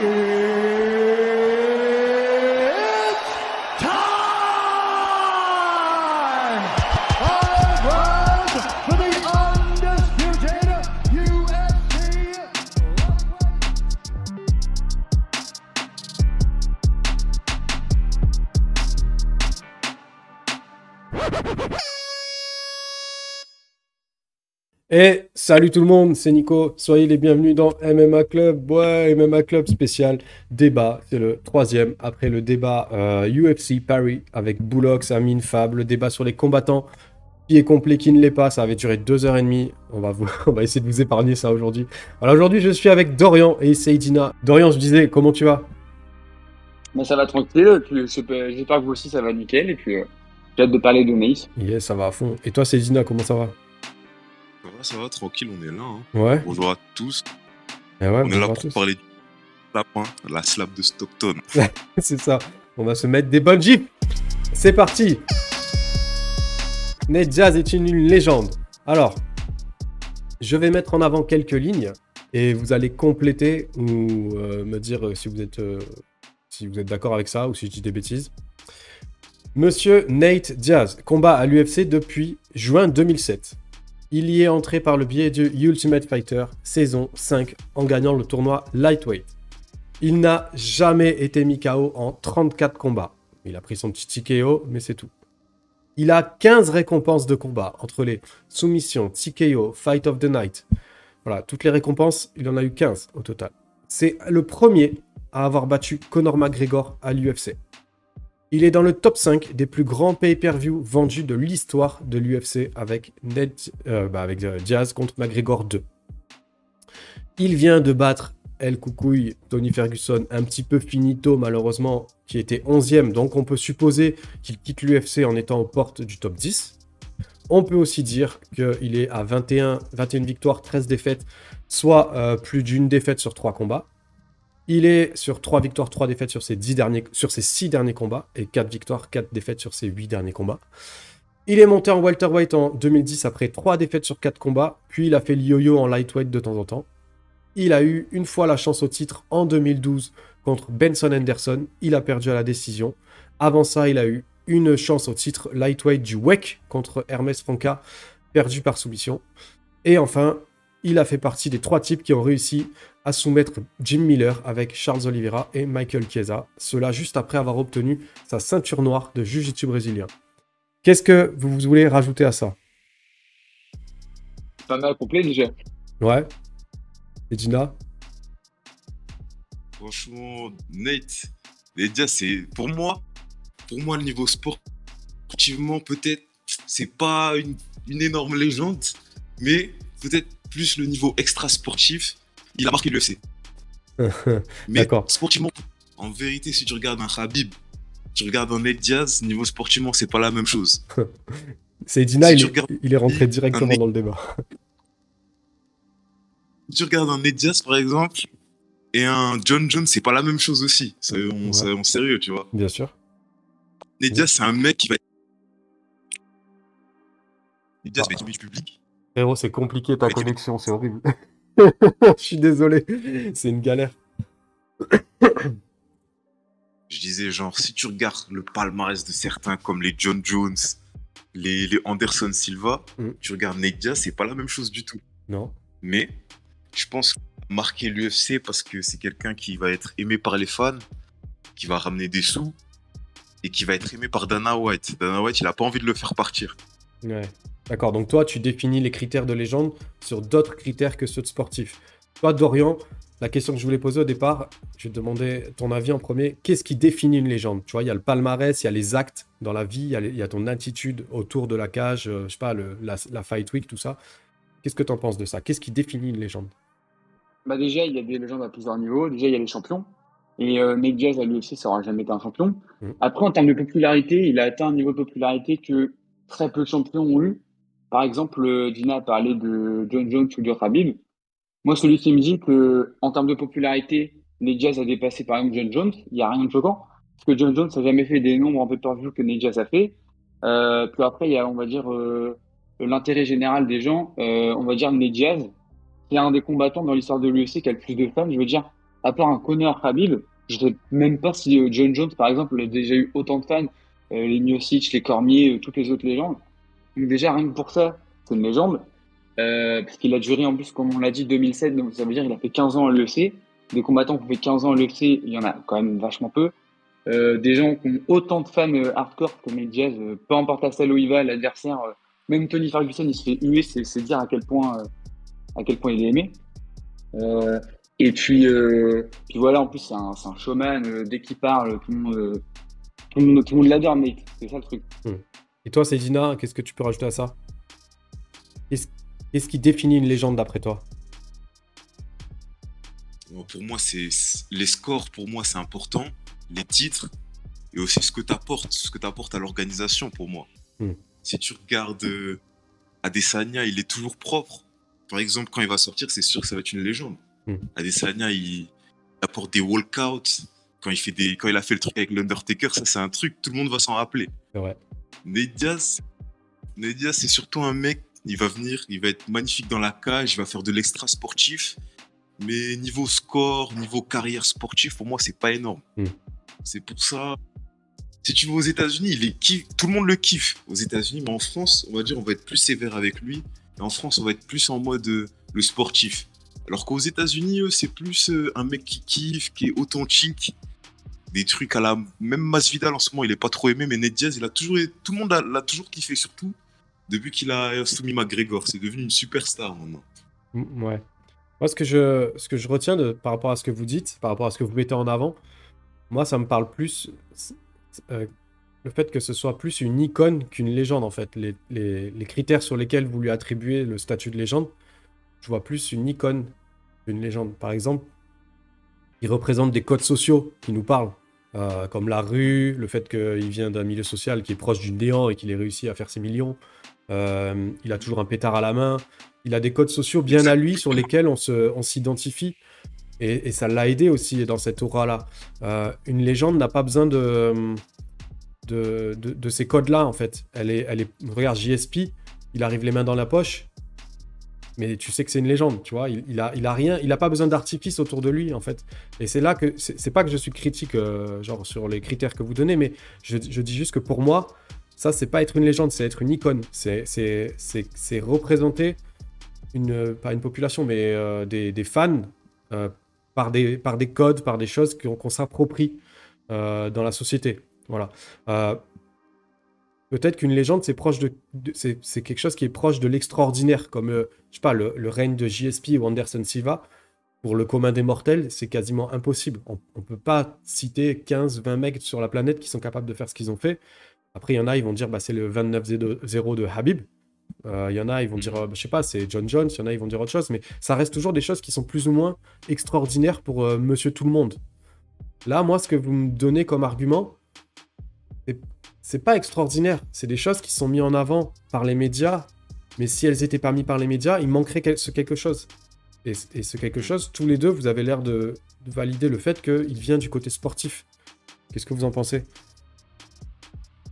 It's time! For the undisputed UFC. It salut tout le monde, c'est Nico. Soyez les bienvenus dans MMA Club. Ouais, MMA Club spécial débat. C'est le troisième après le débat euh, UFC Paris avec Boulox, Amine, Fab. Le débat sur les combattants qui est complet, qui ne l'est pas. Ça avait duré deux heures et demie. On va, vous- on va essayer de vous épargner ça aujourd'hui. Voilà, aujourd'hui je suis avec Dorian et Seydina. Dorian, je disais, comment tu vas? Mais ça va tranquille, j'espère que vous aussi ça va nickel, et puis euh, j'ai hâte de parler de Mace. Yes, ça va à fond. Et toi, Seydina, comment ça va? Ça va, ça va, tranquille, on est là. hein. Ouais. Bonjour à tous. Eh ouais, on est là pour tous. parler du slap, hein, la slap de Stockton. C'est ça. On va se mettre des bonnes jeeps. C'est parti. Ned Diaz est une, une légende. Alors, je vais mettre en avant quelques lignes et vous allez compléter ou euh, me dire euh, si vous êtes, euh, si vous êtes d'accord avec ça ou si je dis des bêtises. Monsieur Nate Diaz combat à l'UFC depuis juin 2007. Il y est entré par le biais du Ultimate Fighter saison 5 en gagnant le tournoi Lightweight. Il n'a jamais été mis KO en 34 combats. Il a pris son petit TKO, mais c'est tout. Il a 15 récompenses de combat entre les soumissions, TKO, Fight of the Night. Voilà, toutes les récompenses, il en a eu 15 au total. C'est le premier à avoir battu Conor McGregor à l'UFC. Il est dans le top 5 des plus grands pay-per-view vendus de l'histoire de l'UFC avec, euh, bah, euh, Diaz contre McGregor 2. Il vient de battre El Coucouille, Tony Ferguson, un petit peu finito malheureusement, qui était 11e, donc on peut supposer qu'il quitte l'UFC en étant aux portes du top 10. On peut aussi dire qu'il est à 21, 21 victoires, 13 défaites, soit euh, plus d'une défaite sur 3 combats. Il est sur 3 victoires, 3 défaites sur ses, 10 derniers, sur ses 6 derniers combats, et 4 victoires, 4 défaites sur ses 8 derniers combats. Il est monté en welterweight en 2010 après 3 défaites sur 4 combats, puis il a fait le yo-yo en lightweight de temps en temps. Il a eu une fois la chance au titre en 2012 contre Benson Henderson. Il a perdu à la décision. Avant ça, il a eu une chance au titre lightweight du WEC contre Hermes Franca, perdu par soumission. Et enfin, il a fait partie des trois types qui ont réussi à soumettre Jim Miller avec Charles Oliveira et Michael Chiesa. Cela juste après avoir obtenu sa ceinture noire de Jiu-Jitsu brésilien. Qu'est-ce que vous voulez rajouter à ça? Pas mal complet déjà. Ouais Et Gina? Franchement, Nate, déjà, c'est pour moi, pour moi, le niveau sportivement, peut-être, c'est pas une, une énorme légende, mais peut-être plus le niveau extra sportif, il a marqué l'UFC. Mais sportivement, en vérité, si tu regardes un Khabib, tu regardes un Diaz, niveau sportivement, c'est pas la même chose. C'est Dina, Si il, est- regardes- il est rentré directement dans le débat. Si tu regardes un Diaz, par exemple, et un John Jones, c'est pas la même chose aussi. Ouais. soyons sérieux, tu vois. Bien sûr. Diaz, c'est un mec qui va être. Nate Diaz va être du public. Frérot, c'est compliqué ta Mais connexion, c'est horrible. Je suis désolé, c'est une galère. Je disais, genre, si tu regardes le palmarès de certains comme les John Jones, les, les Anderson Silva, Mm. tu regardes Nate Diaz, c'est pas la même chose du tout. Non Mais je pense marqué l'UFC parce que c'est quelqu'un qui va être aimé par les fans, qui va ramener des sous et qui va être aimé par Dana White. Dana White, il a pas envie de le faire partir. Ouais. D'accord, donc toi, tu définis les critères de légende sur d'autres critères que ceux de sportif. Toi, Dorian, la question que je voulais poser au départ, je te demander ton avis en premier. Qu'est-ce qui définit une légende? Tu vois, il y a le palmarès, il y a les actes dans la vie, il y a, les- il y a ton attitude autour de la cage, euh, je sais pas, le- la, la fight week, tout ça. Qu'est-ce que tu en penses de ça? Qu'est-ce qui définit une légende? Bah déjà, il y a des légendes à plusieurs niveaux. Déjà, il y a les champions. Et euh, Nate Diaz à l'UFC, ça aura jamais été un champion. Mm. Après, en termes de popularité, il a atteint un niveau de popularité que très peu de champions ont eu. Par exemple, euh, Dina a parlé de John Jones ou de Khabib. Moi, celui qui me dit que, en termes de popularité, Nate Diaz a dépassé par exemple John Jones, il n'y a rien de choquant. Parce que John Jones n'a jamais fait des nombres en pay-per-view que Nate Diaz a fait. Euh, puis après, il y a, on va dire, euh, l'intérêt général des gens. Euh, on va dire Nate Diaz, qui est un des combattants dans l'histoire de l'UFC qui a le plus de fans. Je veux dire, à part un Connor Habib, je ne sais même pas si John Jones, par exemple, a déjà eu autant de fans, les Miocic, les Cormier, toutes les autres légendes. Donc déjà, rien que pour ça, c'est une légende. Euh, parce qu'il a duré en plus, comme on l'a dit, 2007, donc ça veut dire qu'il a fait 15 ans à l'EC. Des combattants qui ont fait 15 ans à l'EC, il y en a quand même vachement peu. Euh, des gens qui ont autant de fans euh, hardcore comme Nate Diaz, euh, peu importe la salle où il va, l'adversaire, même Tony Ferguson, il se fait huer, c'est dire à quel point, à quel point il est aimé. Et puis, puis voilà, en plus, c'est un, un showman, dès qu'il parle, tout le monde, tout le monde, l'adore, Nate. C'est ça le truc. Et toi, Cédina, qu'est-ce que tu peux rajouter à ça Qu'est-ce qui définit une légende d'après toi Pour moi, c'est les scores, pour moi, c'est important. Les titres et aussi ce que tu apportes, ce que tu apportes à l'organisation pour moi. Hmm. Si tu regardes euh, Adesanya, il est toujours propre. Par exemple, quand il va sortir, c'est sûr que ça va être une légende. Hmm. Adesanya, il, apporte des walkouts. Quand il, fait des, quand il a fait le truc avec l'Undertaker, ça, c'est un truc, tout le monde va s'en rappeler. C'est Diaz, c'est surtout un mec, il va venir, il va être magnifique dans la cage, il va faire de l'extra sportif. Mais niveau score, niveau carrière sportive, pour moi, c'est pas énorme. Mm. C'est pour ça. Si tu vas aux États-Unis, il est kiff- tout le monde le kiffe aux États-Unis, mais en France, on va dire, on va être plus sévère avec lui. Et en France, on va être plus en mode euh, le sportif. Alors qu'aux États-Unis, eux, c'est plus euh, un mec qui kiffe, qui est authentique. Des trucs à la même Masvidal en ce moment, il est pas trop aimé, mais Ned Diaz, il a toujours, tout le monde l'a toujours kiffé, surtout depuis qu'il a soumis McGregor. C'est devenu une superstar maintenant. Mm, Ouais. Moi, ce que je, ce que je retiens de, par rapport à ce que vous dites, par rapport à ce que vous mettez en avant, moi, ça me parle plus. euh, le fait que ce soit plus une icône qu'une légende, en fait. Les, les- les critères sur lesquels vous lui attribuez le statut de légende, je vois plus une icône qu'une légende. Par exemple, il représente des codes sociaux qui nous parlent, euh, comme la rue, le fait qu'il vient d'un milieu social qui est proche du néant et qu'il ait réussi à faire ses millions. Euh, il a toujours un pétard à la main. Il a des codes sociaux bien à lui sur lesquels on s'identifie. Et, ça l'a aidé aussi dans cette aura-là. Euh, une légende n'a pas besoin de ces codes-là, en fait. Elle est, elle est... Regarde, JSP, il arrive les mains dans la poche, mais tu sais que c'est une légende, tu vois. Il, a, il a rien, il a pas besoin d'artifice autour de lui, en fait. Et c'est là que... C'est pas que je suis critique, euh, sur les critères que vous donnez, mais je, dis juste que pour moi, ça, c'est pas être une légende, c'est être une icône. C'est- représenter une, pas une population, mais euh, des, fans euh, par, des, codes, par des choses qu'on s'approprie dans la société. Voilà. Peut-être qu'une légende, c'est proche de, de- c'est c'est quelque chose qui est proche de l'extraordinaire, comme euh, je sais pas le, le règne de JSP ou Anderson Silva. Pour le commun des mortels, c'est quasiment impossible. On ne peut pas citer 15, 20 mecs sur la planète qui sont capables de faire ce qu'ils ont fait. Après, il y en a, ils vont dire bah, c'est le 29-0 de Habib. Euh, Il y en a, ils vont dire, euh, je sais pas, c'est John Jones. Il y en a, ils vont dire autre chose. Mais ça reste toujours des choses qui sont plus ou moins extraordinaires pour euh, monsieur tout le monde. Là, moi, ce que vous me donnez comme argument, c'est- pas extraordinaire. C'est des choses qui sont mises en avant par les médias. Mais si elles étaient pas mises par les médias, il manquerait quel- ce quelque chose. Et, et ce quelque chose, tous les deux, vous avez l'air de, de valider le fait qu'il vient du côté sportif. Qu'est-ce que vous en pensez?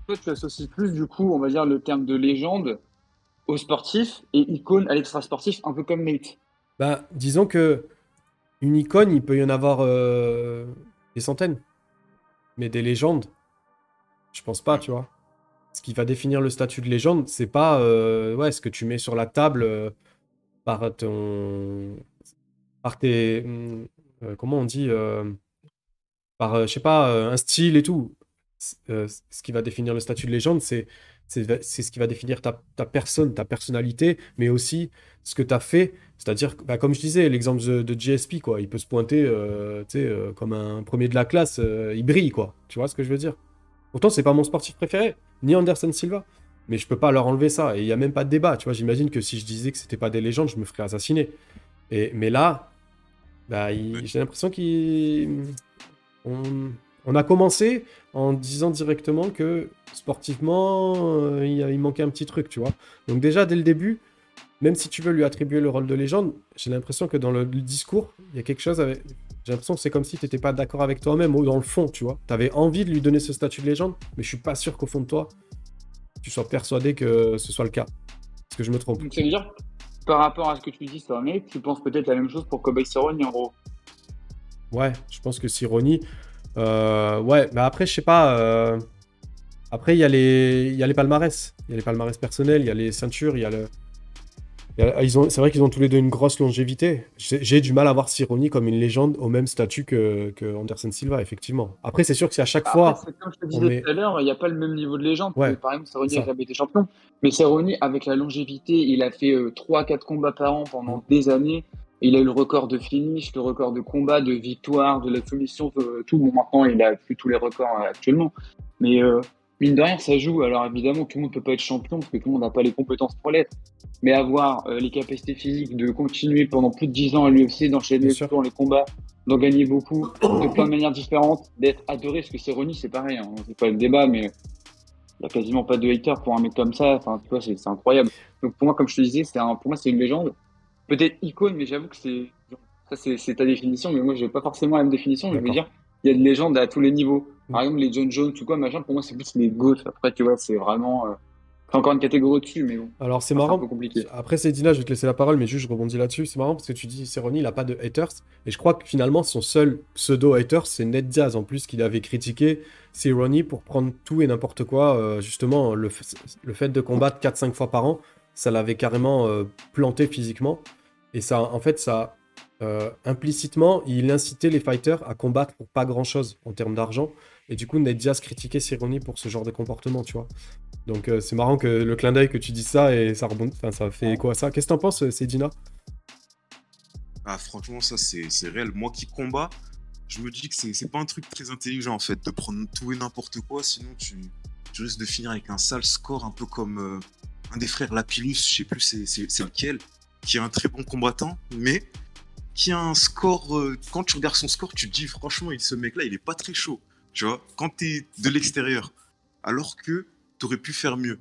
Toi, tu associes plus, du coup, on va dire, le terme de légende au sportif et icône à l'extra-sportif, un peu comme Nate. Bah, disons que une icône, il peut y en avoir euh, des centaines. Mais des légendes, je pense pas, tu vois. Ce qui va définir le statut de légende, c'est pas euh, ouais, ce que tu mets sur la table euh, par ton. par tes. hum, euh, comment on dit Par, je sais pas, un style et tout. Ce qui va définir le statut de légende, c'est c'est ce qui va définir ta, ta personne, ta personnalité, mais aussi ce que tu as fait. C'est-à-dire, bah, comme je disais, l'exemple de, de GSP, quoi. Il peut se pointer euh, comme un premier de la classe, il brille, quoi. Tu vois ce que je veux dire? Pourtant, c'est pas mon sportif préféré, ni Anderson Silva. Mais je peux pas leur enlever ça. Et il y a même pas de débat. Tu vois, j'imagine que si je disais que c'était pas des légendes, je me ferais assassiner. Et, mais là, bah, il- j'ai l'impression qu'il. On, on a commencé en disant directement que sportivement, euh, il, manquait un petit truc, tu vois. Donc déjà, dès le début, même si tu veux lui attribuer le rôle de légende, j'ai l'impression que dans le, le discours, il y a quelque chose avec... J'ai l'impression que c'est comme si tu n'étais pas d'accord avec toi-même, ou dans le fond, tu vois. Tu avais envie de lui donner ce statut de légende, mais je suis pas sûr qu'au fond de toi, tu sois persuadé que ce soit le cas. Est-ce que je me trompe Donc, ça veut dire, par rapport à ce que tu dis sur Nate, tu penses peut-être la même chose pour Kobe Cerrone, en gros. Ouais, je pense que Sironi. euh, ouais, mais après, je sais pas. euh, Après, il y, a les... il y a les palmarès. Il y a les palmarès personnels, il y a les ceintures, il y a le. C'est vrai qu'ils ont tous les deux une grosse longévité. J'ai du mal à voir Sironi comme une légende au même statut que, que Anderson Silva, effectivement. Après, c'est sûr que c'est à chaque fois. Après, c'est comme je te disais met- tout à l'heure, il n'y a pas le même niveau de légende. Ouais, Par exemple, Cerrone a jamais été champion. Mais Cerrone, avec la longévité, il a fait 3-4 combats par an pendant des années. Il a eu le record de finish, le record de combat, de victoire, de la soumission, de- tout. Bon, maintenant, il a plus tous les records euh, actuellement. Mais euh, mine de rien, ça joue. Alors évidemment, tout le monde ne peut pas être champion parce que tout le monde n'a pas les compétences pour l'être. Mais avoir euh, les capacités physiques de continuer pendant plus de 10 ans à l'UFC, d'enchaîner dans les combats, d'en gagner beaucoup, de plein de manières différentes, d'être adoré, parce que Cerrone, c'est pareil. Hein. C'est pas le débat, mais il n'y a quasiment pas de haters pour un mec comme ça. Enfin, tu vois, c'est c'est incroyable. Donc pour moi, comme je te disais, c'est un, pour moi, c'est une légende. Peut-être icône, mais j'avoue que c'est ça, c'est c'est ta définition. Mais moi, je n'ai pas forcément la même définition. Je veux dire, il y a des légendes à tous les niveaux. Par Mm. exemple, les John Jones ou quoi, machin. Pour moi, c'est plus les GOAT. Après, tu vois, c'est vraiment. euh, c'est encore une catégorie au-dessus, mais bon, Alors, c'est c'est un marrant. peu compliqué. Après, c'est Dina, je vais te laisser la parole, mais juste je rebondis là-dessus. C'est marrant parce que tu dis Cerrone, il n'a pas de haters. Et je crois que finalement, son seul pseudo-hater, c'est Ned Diaz, en plus, qu'il avait critiqué Cerrone pour prendre tout et n'importe quoi. Euh, justement, le, le fait de combattre 4-5 fois par an, ça l'avait carrément euh, planté physiquement. Et ça, en fait, ça. Euh, implicitement, il incitait les fighters à combattre pour pas grand-chose en termes d'argent. Et du coup, Ned Diaz critiquait Cerrone pour ce genre de comportement, tu vois. Donc euh, c'est marrant que le clin d'œil que tu dis ça et ça rebondit, enfin ça fait écho à ça. Qu'est-ce que t'en penses, Cédina? Ah, franchement, ça, c'est réel. Moi qui combats, je me dis que c'est pas un truc très intelligent, en fait, de prendre tout et n'importe quoi, sinon tu, tu risques de finir avec un sale score, un peu comme euh, un des frères Lapillus, je sais plus c'est lequel, qui est un très bon combattant, mais qui a un score, euh, quand tu regardes son score, tu te dis, franchement, ce mec-là, il est pas très chaud, tu vois, quand t'es de l'extérieur, alors que t'aurais pu faire mieux.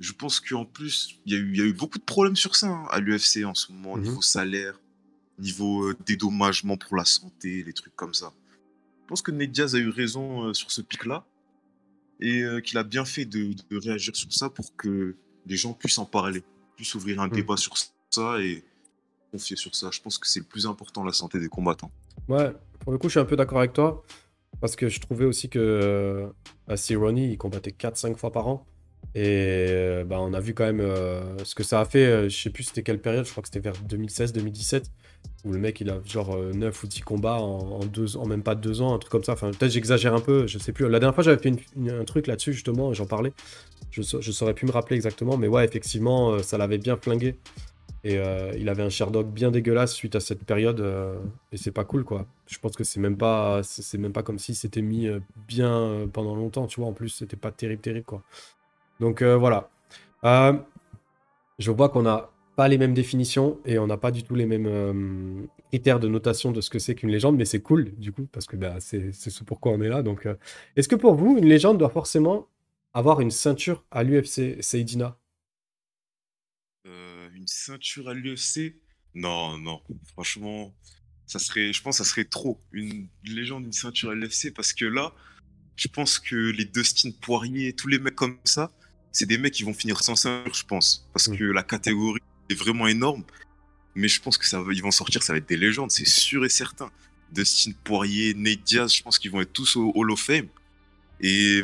Je pense qu'en plus, il y, a eu- il y a eu beaucoup de problèmes sur ça hein, à l'UFC en ce moment, Mhm. niveau salaire, niveau euh, dédommagement pour la santé, les trucs comme ça. Je pense que Ned Diaz a eu raison euh, sur ce pic-là et qu'il a bien fait de, de réagir sur ça pour que les gens puissent en parler, puissent ouvrir un Mhm. débat sur ça et confier sur ça. Je pense que c'est le plus important, la santé des combattants. Ouais, pour le coup, je suis un peu d'accord avec toi. Parce que je trouvais aussi que euh, Cerrone, il combattait 4-5 fois par an. Et euh, bah, on a vu quand même euh, ce que ça a fait. euh, je sais plus c'était quelle période, je crois que c'était vers 2016-2017. Où le mec, il a genre euh, 9 ou 10 combats en, deux, en même pas deux ans, un truc comme ça. Enfin, peut-être j'exagère un peu, je sais plus. La dernière fois, j'avais fait un truc là-dessus, justement, j'en parlais. Je, je saurais plus me rappeler exactement. Mais ouais, effectivement, ça l'avait bien flingué. Et euh, il avait un Sherdog bien dégueulasse suite à cette période. euh, et c'est pas cool, quoi. Je pense que c'est même pas, c'est même pas comme s'il s'était mis euh, bien pendant longtemps, tu vois. En plus, c'était pas terrible, terrible, quoi. Donc voilà. Je vois qu'on n'a pas les mêmes définitions et on n'a pas du tout les mêmes critères de notation de ce que c'est qu'une légende, mais c'est cool, du coup, parce que bah, c'est ce pourquoi on est là. Donc, est-ce que pour vous, une légende doit forcément avoir une ceinture à l'UFC, Seydina? Euh, une ceinture à l'UFC Non, non. Franchement, ça serait, je pense que ça serait trop. Une légende, une ceinture à l'UFC, parce que là, je pense que les Dustin Poirier, tous les mecs comme ça, c'est des mecs qui vont finir sans ceinture, je pense. Parce Mm. que la catégorie est vraiment énorme. Mais je pense que ça ils vont sortir, ça va être des légendes, c'est sûr et certain. Dustin Poirier, Nate Diaz, je pense qu'ils vont être tous au Hall of Fame. Et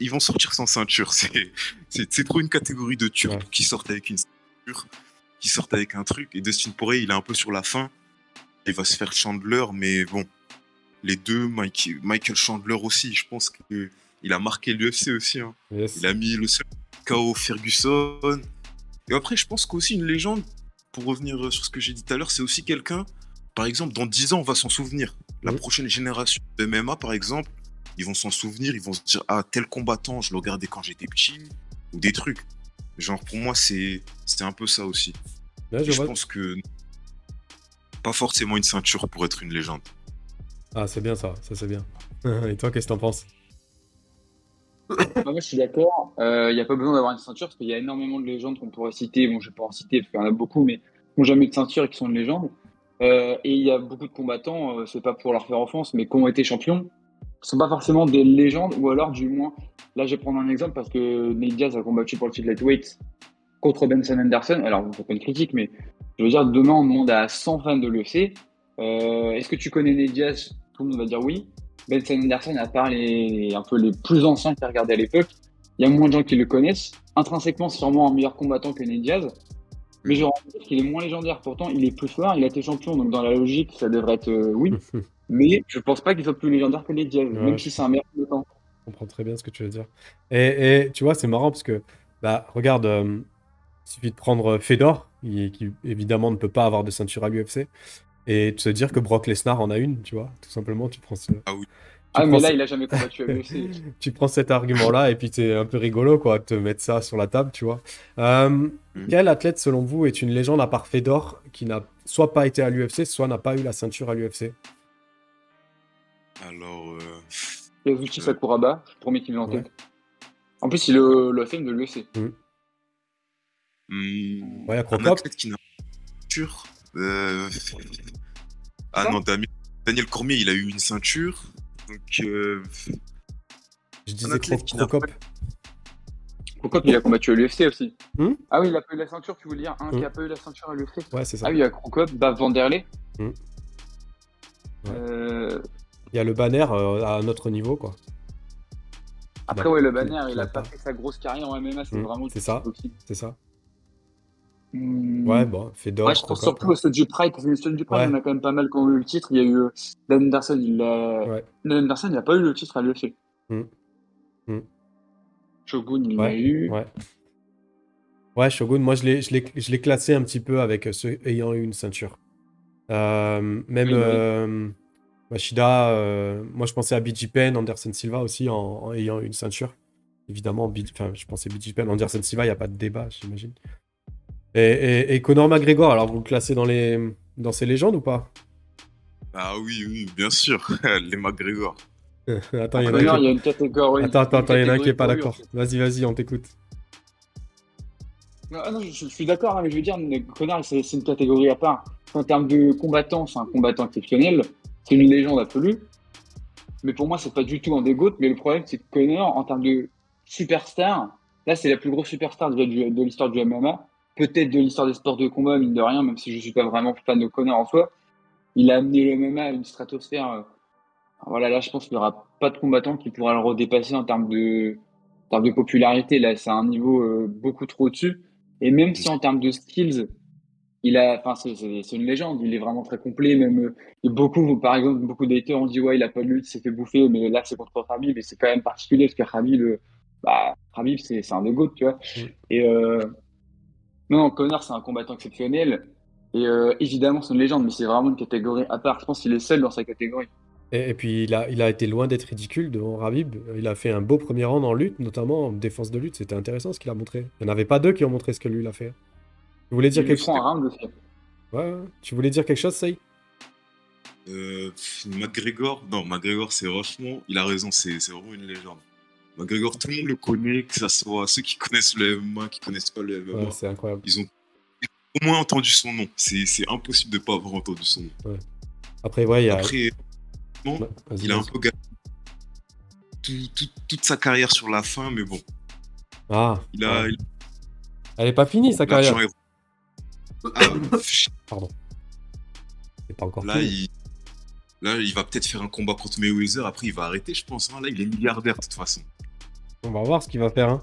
ils vont sortir sans ceinture. C'est, trop une catégorie de Turcs Ouais. qui sortent avec une ceinture, qui sortent avec un truc. Et Dustin Poirier, il est un peu sur la fin. Il va se faire Chandler, mais bon, les deux, Mike- Michael Chandler aussi, je pense qu'il a marqué l'UFC aussi. hein. Yes. Il a mis le seul KO Ferguson. Et après, je pense qu'aussi une légende, pour revenir sur ce que j'ai dit tout à l'heure, c'est aussi quelqu'un, par exemple, dans 10 ans, on va s'en souvenir. La Oui. prochaine génération de MMA, par exemple, ils vont s'en souvenir, ils vont se dire, ah, tel combattant, je le regardais quand j'étais petit, ou des trucs. Genre, pour moi, c'est un peu ça aussi. Je pense que pas forcément une ceinture pour être une légende. Ah, c'est bien ça, ça c'est bien. Et toi, qu'est-ce que t'en penses? Bah, moi, je suis d'accord. Il n'y a pas besoin d'avoir une ceinture parce qu'il y a énormément de légendes qu'on pourrait citer. Bon, je ne vais pas en citer parce qu'il y en a beaucoup, mais qui n'ont jamais eu de ceinture et qui sont une légende. Euh, et il y a beaucoup de combattants, euh, c'est pas pour leur faire offense, mais qui ont été champions, sont pas forcément des légendes, ou alors du moins, là je vais prendre un exemple parce que Nate Diaz a combattu pour le titre lightweight contre Benson Anderson. Alors, c'est pas une critique, mais je veux dire, demain on demande à 100 fans de l'UFC, euh, est-ce que tu connais Nate Diaz? Tout le monde va dire oui. Benson Anderson, à part les, un peu les plus anciens qui regardaient à l'époque, il y a moins de gens qui le connaissent. Intrinsèquement, c'est sûrement un meilleur combattant que Nate Diaz. Mais je rends compte qu'il est moins légendaire. Pourtant, il est plus fort, il a été champion, donc dans la logique, ça devrait être euh, oui. Mais je pense pas qu'il soit plus légendaire que Nate Diaz, Ouais. même si c'est un meilleur combattant. Je comprends très bien ce que tu veux dire. Et, et tu vois, c'est marrant parce que, bah, regarde, euh, il suffit de prendre Fedor, qui, qui, évidemment ne peut pas avoir de ceinture à l'UFC, et de se dire que Brock Lesnar en a une, tu vois. Tout simplement, tu prends ce. Ah oui. Ah, mais là, ce- il a jamais combattu à l'UFC. tu prends cet argument-là et puis c'est un peu rigolo quoi de te mettre ça sur la table, tu vois. Euh, Quel athlète selon vous est une légende à part Fedor qui n'a soit pas été à l'UFC, soit n'a pas eu la ceinture à l'UFC Alors, euh, Kazuchi Sakuraba, je promets qu'il est en Ouais. tête. En plus, il est le, le film de l'UFC. hmm, Ouais, un Crocop. athlète qui n'a pas ceinture. euh, Ah Non. Daniel Cormier, il a eu une ceinture. Donc, euh, Je disais Crocop. Pourquoi il a combattu à l'UFC aussi Hmm Ah oui, il a pas eu la ceinture, tu veux dire Un Hmm. qui a pas eu la ceinture à l'UFC Ouais, c'est ça. Ah oui, il y a Krokop, Baf Vanderlei. Hmm. Ouais. Euh, Il y a le banner euh, à notre niveau quoi. Après, ouais, le banner, il a a pas fait sa grosse carrière en MMA, c'est Hmm, vraiment c'est ça. C'est ça. Hmm. Ouais, bon, Fedor. Ouais, je pense surtout à Soji Pride, parce que Pride, Ouais. il y en a quand même pas mal qui ont eu le titre. Il y a eu euh, Dan Anderson, il a... Ouais. Dan Anderson, il n'a pas eu le titre à l'UFC. Hmm. Hmm. Shogun, il l'a eu. Ouais. Ouais, Shogun, moi je l'ai, classé un petit peu avec ceux ayant eu une ceinture. Euh, même Oui, oui. euh, Machida, euh, moi je pensais à BG Penn, Anderson Silva aussi en, en ayant une ceinture. Évidemment, B- je pensais BG Penn, Anderson Silva, il n'y a pas de débat, j'imagine. Et, et, et Conor McGregor, alors vous le classez dans, les, dans ces légendes ou pas? Ah oui, oui, bien sûr, les McGregor. Attends, il y en a qui- il y a une catégorie. Attends, attends, attends, il y en a un qui est pas d'accord. Vas-y, vas-y, on t'écoute. Ah non, je, je suis d'accord, hein, mais je veux dire, c'est c'est une catégorie à part. En termes de combattant, c'est un combattant exceptionnel. C'est une légende absolue. Mais pour moi, c'est pas du tout un des GOAT. Mais le problème, c'est que Connor, en termes de superstar, là, c'est la plus grosse superstar de l'histoire du MMA. Peut-être de l'histoire des sports de combat, mine de rien, même si je suis pas vraiment fan de Connor en soi. Il a amené le MMA à une stratosphère. euh, voilà, là, je pense qu'il n'y aura pas de combattant qui pourra le redépasser en termes de, en termes de popularité. Là, c'est un niveau euh, beaucoup trop au-dessus. Et même si en termes de skills, il a, enfin, c'est- une légende. Il est vraiment très complet. Même euh, beaucoup, par exemple, beaucoup d'haters ont dit ouais, il a pas de lutte, il s'est fait bouffer, mais là c'est contre Khabib et c'est quand même particulier parce que Khabib, euh, bah, Khabib c'est un des tu vois. Mm. Et euh, non, Connor c'est un combattant exceptionnel. Et euh, évidemment c'est une légende, mais c'est vraiment une catégorie à part. Je pense qu'il est seul dans sa catégorie. Et, et puis il a, il a été loin d'être ridicule devant Rabib. Il a fait un beau premier round en lutte, notamment en défense de lutte. C'était intéressant ce qu'il a montré. Il n'y en avait pas deux qui ont montré ce que lui il a fait. Tu voulais dire quelque chose? ouais. Tu voulais dire quelque chose, Saï Euh, McGregor, non, McGregor, c'est franchement, il a raison, c'est c'est vraiment une légende. McGregor, tout le monde le connaît, que ce soit ceux qui connaissent le MMA, qui connaissent pas le MMA, Ouais, c'est incroyable. ils ont au moins entendu son nom. C'est c'est impossible de pas avoir entendu son nom. Après, ouais, il y a. Après, il a un peu gagné tout- tout- toute sa carrière sur la fin, mais bon, Ah, il a. ouais. il- elle est pas finie sa carrière. Ah, C'est pas encore là, il... là, il va peut-être faire un combat contre Mayweather, après il va arrêter, je pense. hein. Là, il est milliardaire de toute façon. On va voir ce qu'il va faire. Hein.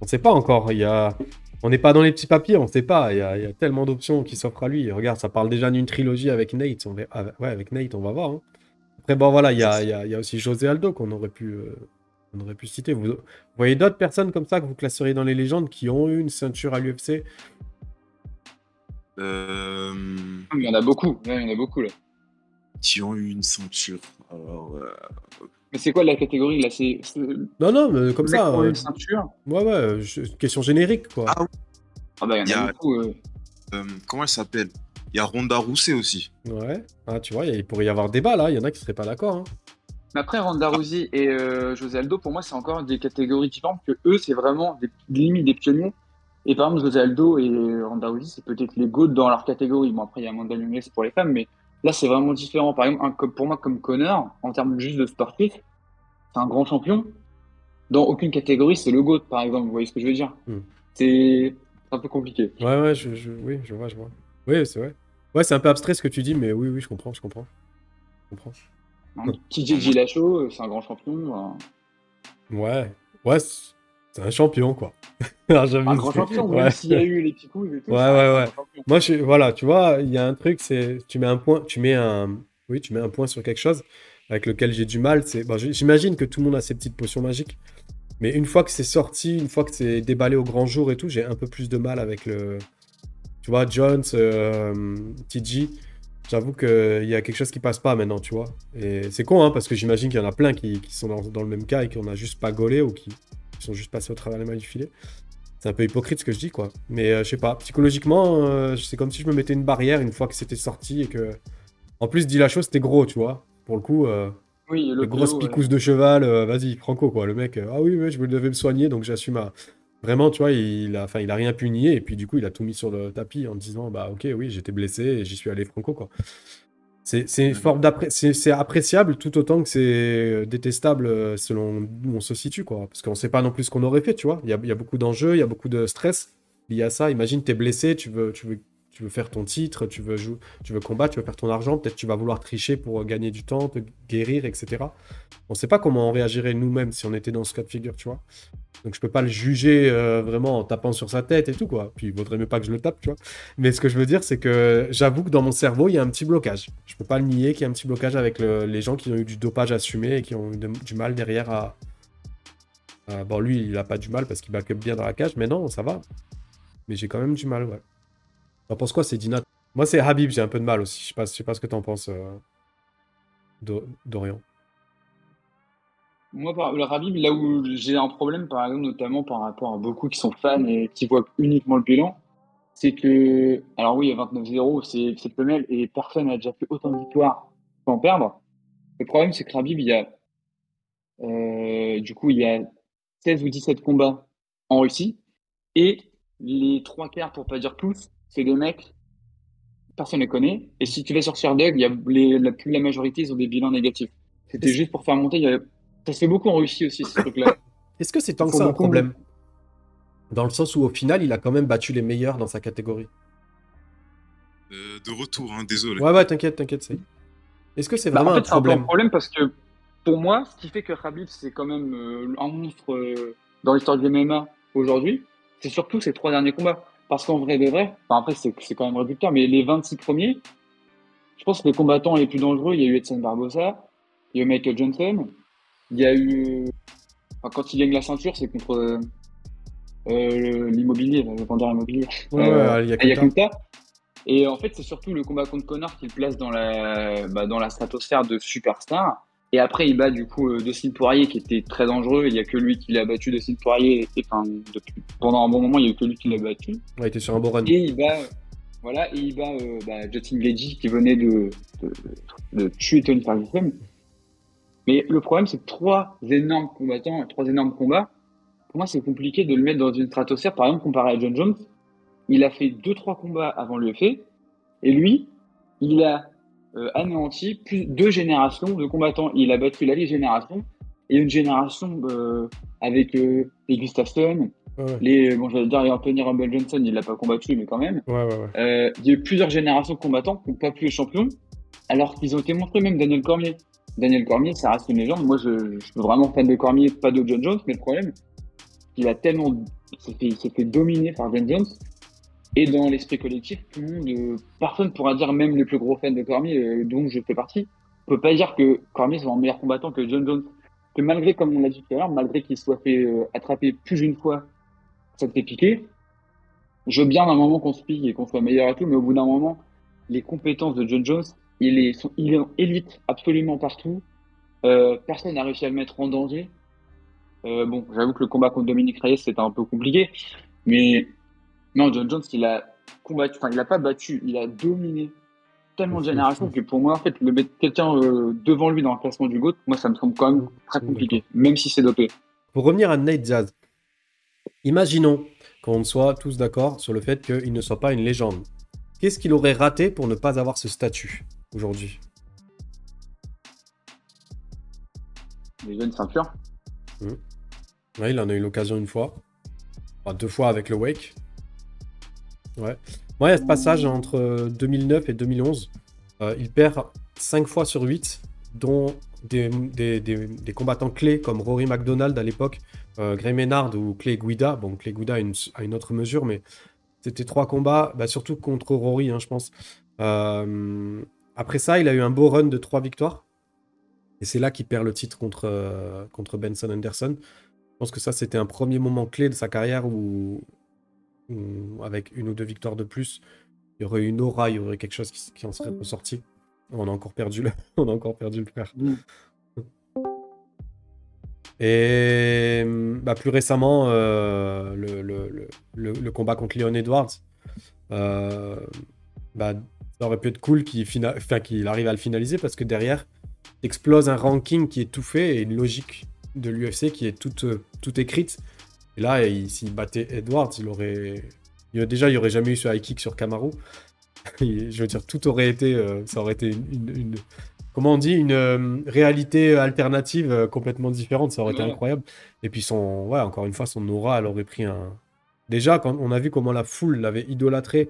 On sait pas encore. Il y a... On n'est pas dans les petits papiers, on sait pas. Il y a, il y a tellement d'options qui s'offrent à lui. Regarde, ça parle déjà d'une trilogie avec Nate. On va... avec- Ouais, avec Nate, on va voir. hein. Après, bon, voilà, il y a, il y a- il y a aussi José Aldo qu'on aurait pu, euh, on aurait pu citer. Vous... vous voyez d'autres personnes comme ça que vous classeriez dans les légendes qui ont eu une ceinture à l'UFC Euh... Il y en a beaucoup. Ouais, il y en a beaucoup là. Qui ont eu une ceinture. Alors, euh, Mais c'est quoi la catégorie là? C'est Non, non, mais comme ça. qui ont euh, une ceinture? Ouais, ouais, je- question générique, quoi. Ah, Ah bah il y en Il y a, a- beaucoup. euh. euh, comment elle s'appelle? Il y a Ronda Rousset aussi. Ouais. Ah, tu vois, il pourrait y avoir débat là. Il y en a qui seraient pas d'accord. hein. Mais après, Ronda Rousey et euh, José Aldo, pour moi, c'est encore des catégories différentes que eux, c'est vraiment des limites des pionniers. Et par exemple, José Aldo et Ronda c'est peut-être les GOAT dans leur catégorie. Bon, après, il y a Amanda Nunes c'est pour les femmes, mais là, c'est vraiment différent. Par exemple, un, comme- pour moi, comme Connor, en termes juste de sportif, c'est un grand champion. Dans aucune catégorie, c'est le GOAT, par exemple. Vous voyez ce que je veux dire? Hmm. C'est un peu compliqué. Ouais, ouais, je, je- oui, je vois, je vois. Oui, c'est vrai. Ouais, c'est un peu abstrait ce que tu dis, mais oui, oui, je comprends, je comprends. Je comprends. TJ euh, c'est un grand champion. euh, Ouais, ouais, c'est un champion, quoi. Alors, Un grand champion, ouais. même s'il y a eu les petits coups et tout. Ouais, ouais, ouais. Moi, je, voilà, tu vois, il y a un truc, c'est tu mets un point, tu mets un, oui, tu mets un point sur quelque chose avec lequel j'ai du mal. C'est, bon, j'imagine que tout le monde a ses petites potions magiques, mais une fois que c'est sorti, une fois que c'est déballé au grand jour et tout, j'ai un peu plus de mal avec le, tu vois, Jones, euh, TG. J'avoue qu'il y a quelque chose qui passe pas maintenant, tu vois. Et c'est con, hein, parce que j'imagine qu'il y en a plein qui, qui sont dans, dans le même cas et qu'on a juste pas gaulé ou qui, qui sont juste passés au travers les mailles du filet. C'est un peu hypocrite ce que je dis, quoi. Mais euh, je sais pas, psychologiquement, euh, c'est comme si je me mettais une barrière une fois que c'était sorti et que. En plus, dit la chose, c'était gros, tu vois. Pour le coup, euh, Oui, le grosse ouais. picousse de cheval, vas-y, Franco, quoi. Le mec, ah oui, ouais, je devais me soigner, donc j'assume à. Vraiment, tu vois, il a, enfin, il a rien pu nier, et puis du coup, il a tout mis sur le tapis en disant, bah ok, oui, j'étais blessé et j'y suis allé Franco, quoi. C'est forme appréciable tout autant que c'est euh, détestable euh, selon où on se situe, quoi. Parce qu'on sait pas non plus ce qu'on aurait fait, tu vois. Il y a, y a beaucoup d'enjeux, il y a beaucoup de stress lié à ça. Imagine, t'es blessé, tu veux, tu veux, tu veux faire ton titre, tu veux jouer, tu veux combattre, tu veux faire ton argent, peut-être tu vas vouloir tricher pour euh, gagner du temps, te guérir, etc. On sait pas comment on réagirait nous-mêmes si on était dans ce cas de figure, tu vois. Donc je peux pas le juger euh, vraiment en tapant sur sa tête et tout, quoi. Puis il vaudrait mieux pas que je le tape, tu vois. Mais ce que je veux dire, c'est que j'avoue que dans mon cerveau, il y a un petit blocage. Je peux pas le nier qu'il y a un petit blocage avec le- les gens qui ont eu du dopage assumé et qui ont eu du mal derrière à. Bon, lui, il a pas du mal parce qu'il back up bien dans la cage, mais non, ça va. Mais j'ai quand même du mal, ouais. T'en penses quoi, c'est Dina? Moi, c'est Habib, j'ai un peu de mal aussi. Je sais pas, je sais pas ce que t'en penses, euh, Do- Dorian. Moi, par, le Rabib, là où j'ai un problème, par exemple, notamment par rapport à beaucoup qui sont fans et qui voient uniquement le bilan, c'est que, alors oui, il y a 29-0, c'est exceptionnel et personne n'a déjà fait autant de victoires sans perdre. Le problème, c'est que Rabib, il y a, euh, du coup, il y a 16 ou 17 combats en Russie et les trois quarts, pour pas dire tous, c'est des mecs, personne ne les connaît. Et si tu vas sur Doug, il y a les, la, plus la majorité, ils ont des bilans négatifs. C'était juste pour faire monter, il y a ça se fait beaucoup en Russie aussi, ce truc-là. Est-ce que c'est tant que ça un problème? Dans le sens où, au final, il a quand même battu les meilleurs dans sa catégorie. Euh, de retour, hein, désolé. Ouais, ouais, t'inquiète, t'inquiète, c'est. Est-ce que c'est Bah, vraiment en fait, un c'est un problème? problème parce que pour moi, ce qui fait que Khabib, c'est quand même euh, un monstre euh, dans l'histoire du MMA aujourd'hui, c'est surtout ses trois derniers combats. Parce qu'en vrai de vrai, enfin, après, c'est quand même réducteur, mais les 26 premiers, je pense que les combattants les plus dangereux, il y a eu Edson Barbosa, il y a eu Michael Johnson, il y a eu. Enfin, quand il gagne la ceinture, c'est contre euh, euh, l'immobilier, le vendeur immobilier. Ouais, Euh, il y a. Et en fait, c'est surtout le combat contre Connor qui le place dans la, bah, dans la stratosphère de superstar. Et après, il bat du coup euh, Dustin Poirier qui était très dangereux. Il n'y a que lui qui l'a battu, Dustin Poirier. Et, enfin, depuis, pendant un bon moment, il n'y a que lui qui l'a battu. Ouais, il était sur un bon run. Et il bat, voilà, et il bat euh, bah, Justin Gagey qui venait de, de, de tuer Tony Ferguson. Mais le problème, c'est que trois énormes combattants, trois énormes combats, pour moi, c'est compliqué de le mettre dans une stratosphère. Par exemple, comparé à John Jones, il a fait deux, trois combats avant l'UFC, et lui, il a euh, anéanti plus deux générations de combattants. Il a battu la Ligue Génération et une génération euh, avec euh, les Gustafsson, Ouais, ouais, les, bon, j'allais dire, Anthony Rumble Johnson, il l'a pas combattu, mais quand même. ouais, il y a eu plusieurs générations de combattants qui n'ont pas pu être champions, alors qu'ils ont été montrés, même Daniel Cormier. Daniel Cormier, ça reste une légende. Moi, je, je suis vraiment fan de Cormier, pas de John Jones, mais le problème, il a tellement, fait, s'est fait dominer par John Jones. Et dans l'esprit collectif, tout le euh, personne pourra dire, même les plus gros fans de Cormier, euh, dont je fais partie, peut pas dire que Cormier soit un meilleur combattant que John Jones. Que malgré, comme on l'a dit tout à l'heure, malgré qu'il soit fait euh, attraper plus d'une fois, ça te fait piquer. Je veux bien d'un moment qu'on se pique et qu'on soit meilleur et tout, mais au bout d'un moment, les compétences de John Jones, il est, est en élite absolument partout. Personne n'a réussi à le mettre en danger. Bon, j'avoue que le combat contre Dominique Reyes, c'était un peu compliqué. Mais non, John Jones, il a combattu, enfin, il a pas battu, il a dominé tellement de générations que pour moi, en fait, le mettre quelqu'un euh, devant lui dans le classement du GOAT, moi, ça me semble quand même très compliqué, même si c'est dopé. Pour revenir à Nate Diaz, imaginons qu'on soit tous d'accord sur le fait qu'il ne soit pas une légende. Qu'est-ce qu'il aurait raté pour ne pas avoir ce statut aujourd'hui? Les jeunes ceintures. Ouais, il en a eu l'occasion une fois. Enfin, deux fois avec le Wake. Ouais. Moi, il y a ce passage entre 2009 et 2011. Euh, il perd 5 fois sur 8 dont des, combattants clés comme Rory McDonald à l'époque, euh, Gray Maynard ou Clay Guida. Bon, Clay Guida a une, autre mesure, mais c'était trois combats, bah, surtout contre Rory, hein, je pense. Euh, après ça, il a eu un beau run de trois victoires. Et c'est là qu'il perd le titre contre, euh, contre Benson Anderson. Je pense que ça, c'était un premier moment clé de sa carrière où, avec une ou deux victoires de plus, il y aurait une aura, il y aurait quelque chose qui, qui en serait ressorti. On a encore perdu le, on a encore perdu le frère. Mm. Et bah, plus récemment, euh, le, le- le- le- le combat contre Leon Edwards, euh, bah, ça aurait pu être cool qu'il fina- enfin, arrive à le finaliser parce que derrière, explose un ranking qui est tout fait et une logique de l'UFC qui est toute, euh, toute écrite. Et là, il- s'il battait Edwards, il aurait. il- déjà, il n'y aurait jamais eu ce high kick sur Kamaru. Et Je veux dire, tout aurait été. euh, ça aurait été une. une- une- comment on dit Une euh, réalité alternative euh, complètement différente. Ça aurait été incroyable. Et puis, son. Ouais, encore une fois, son aura, elle aurait pris un. Déjà, quand on a vu comment la foule l'avait idolâtré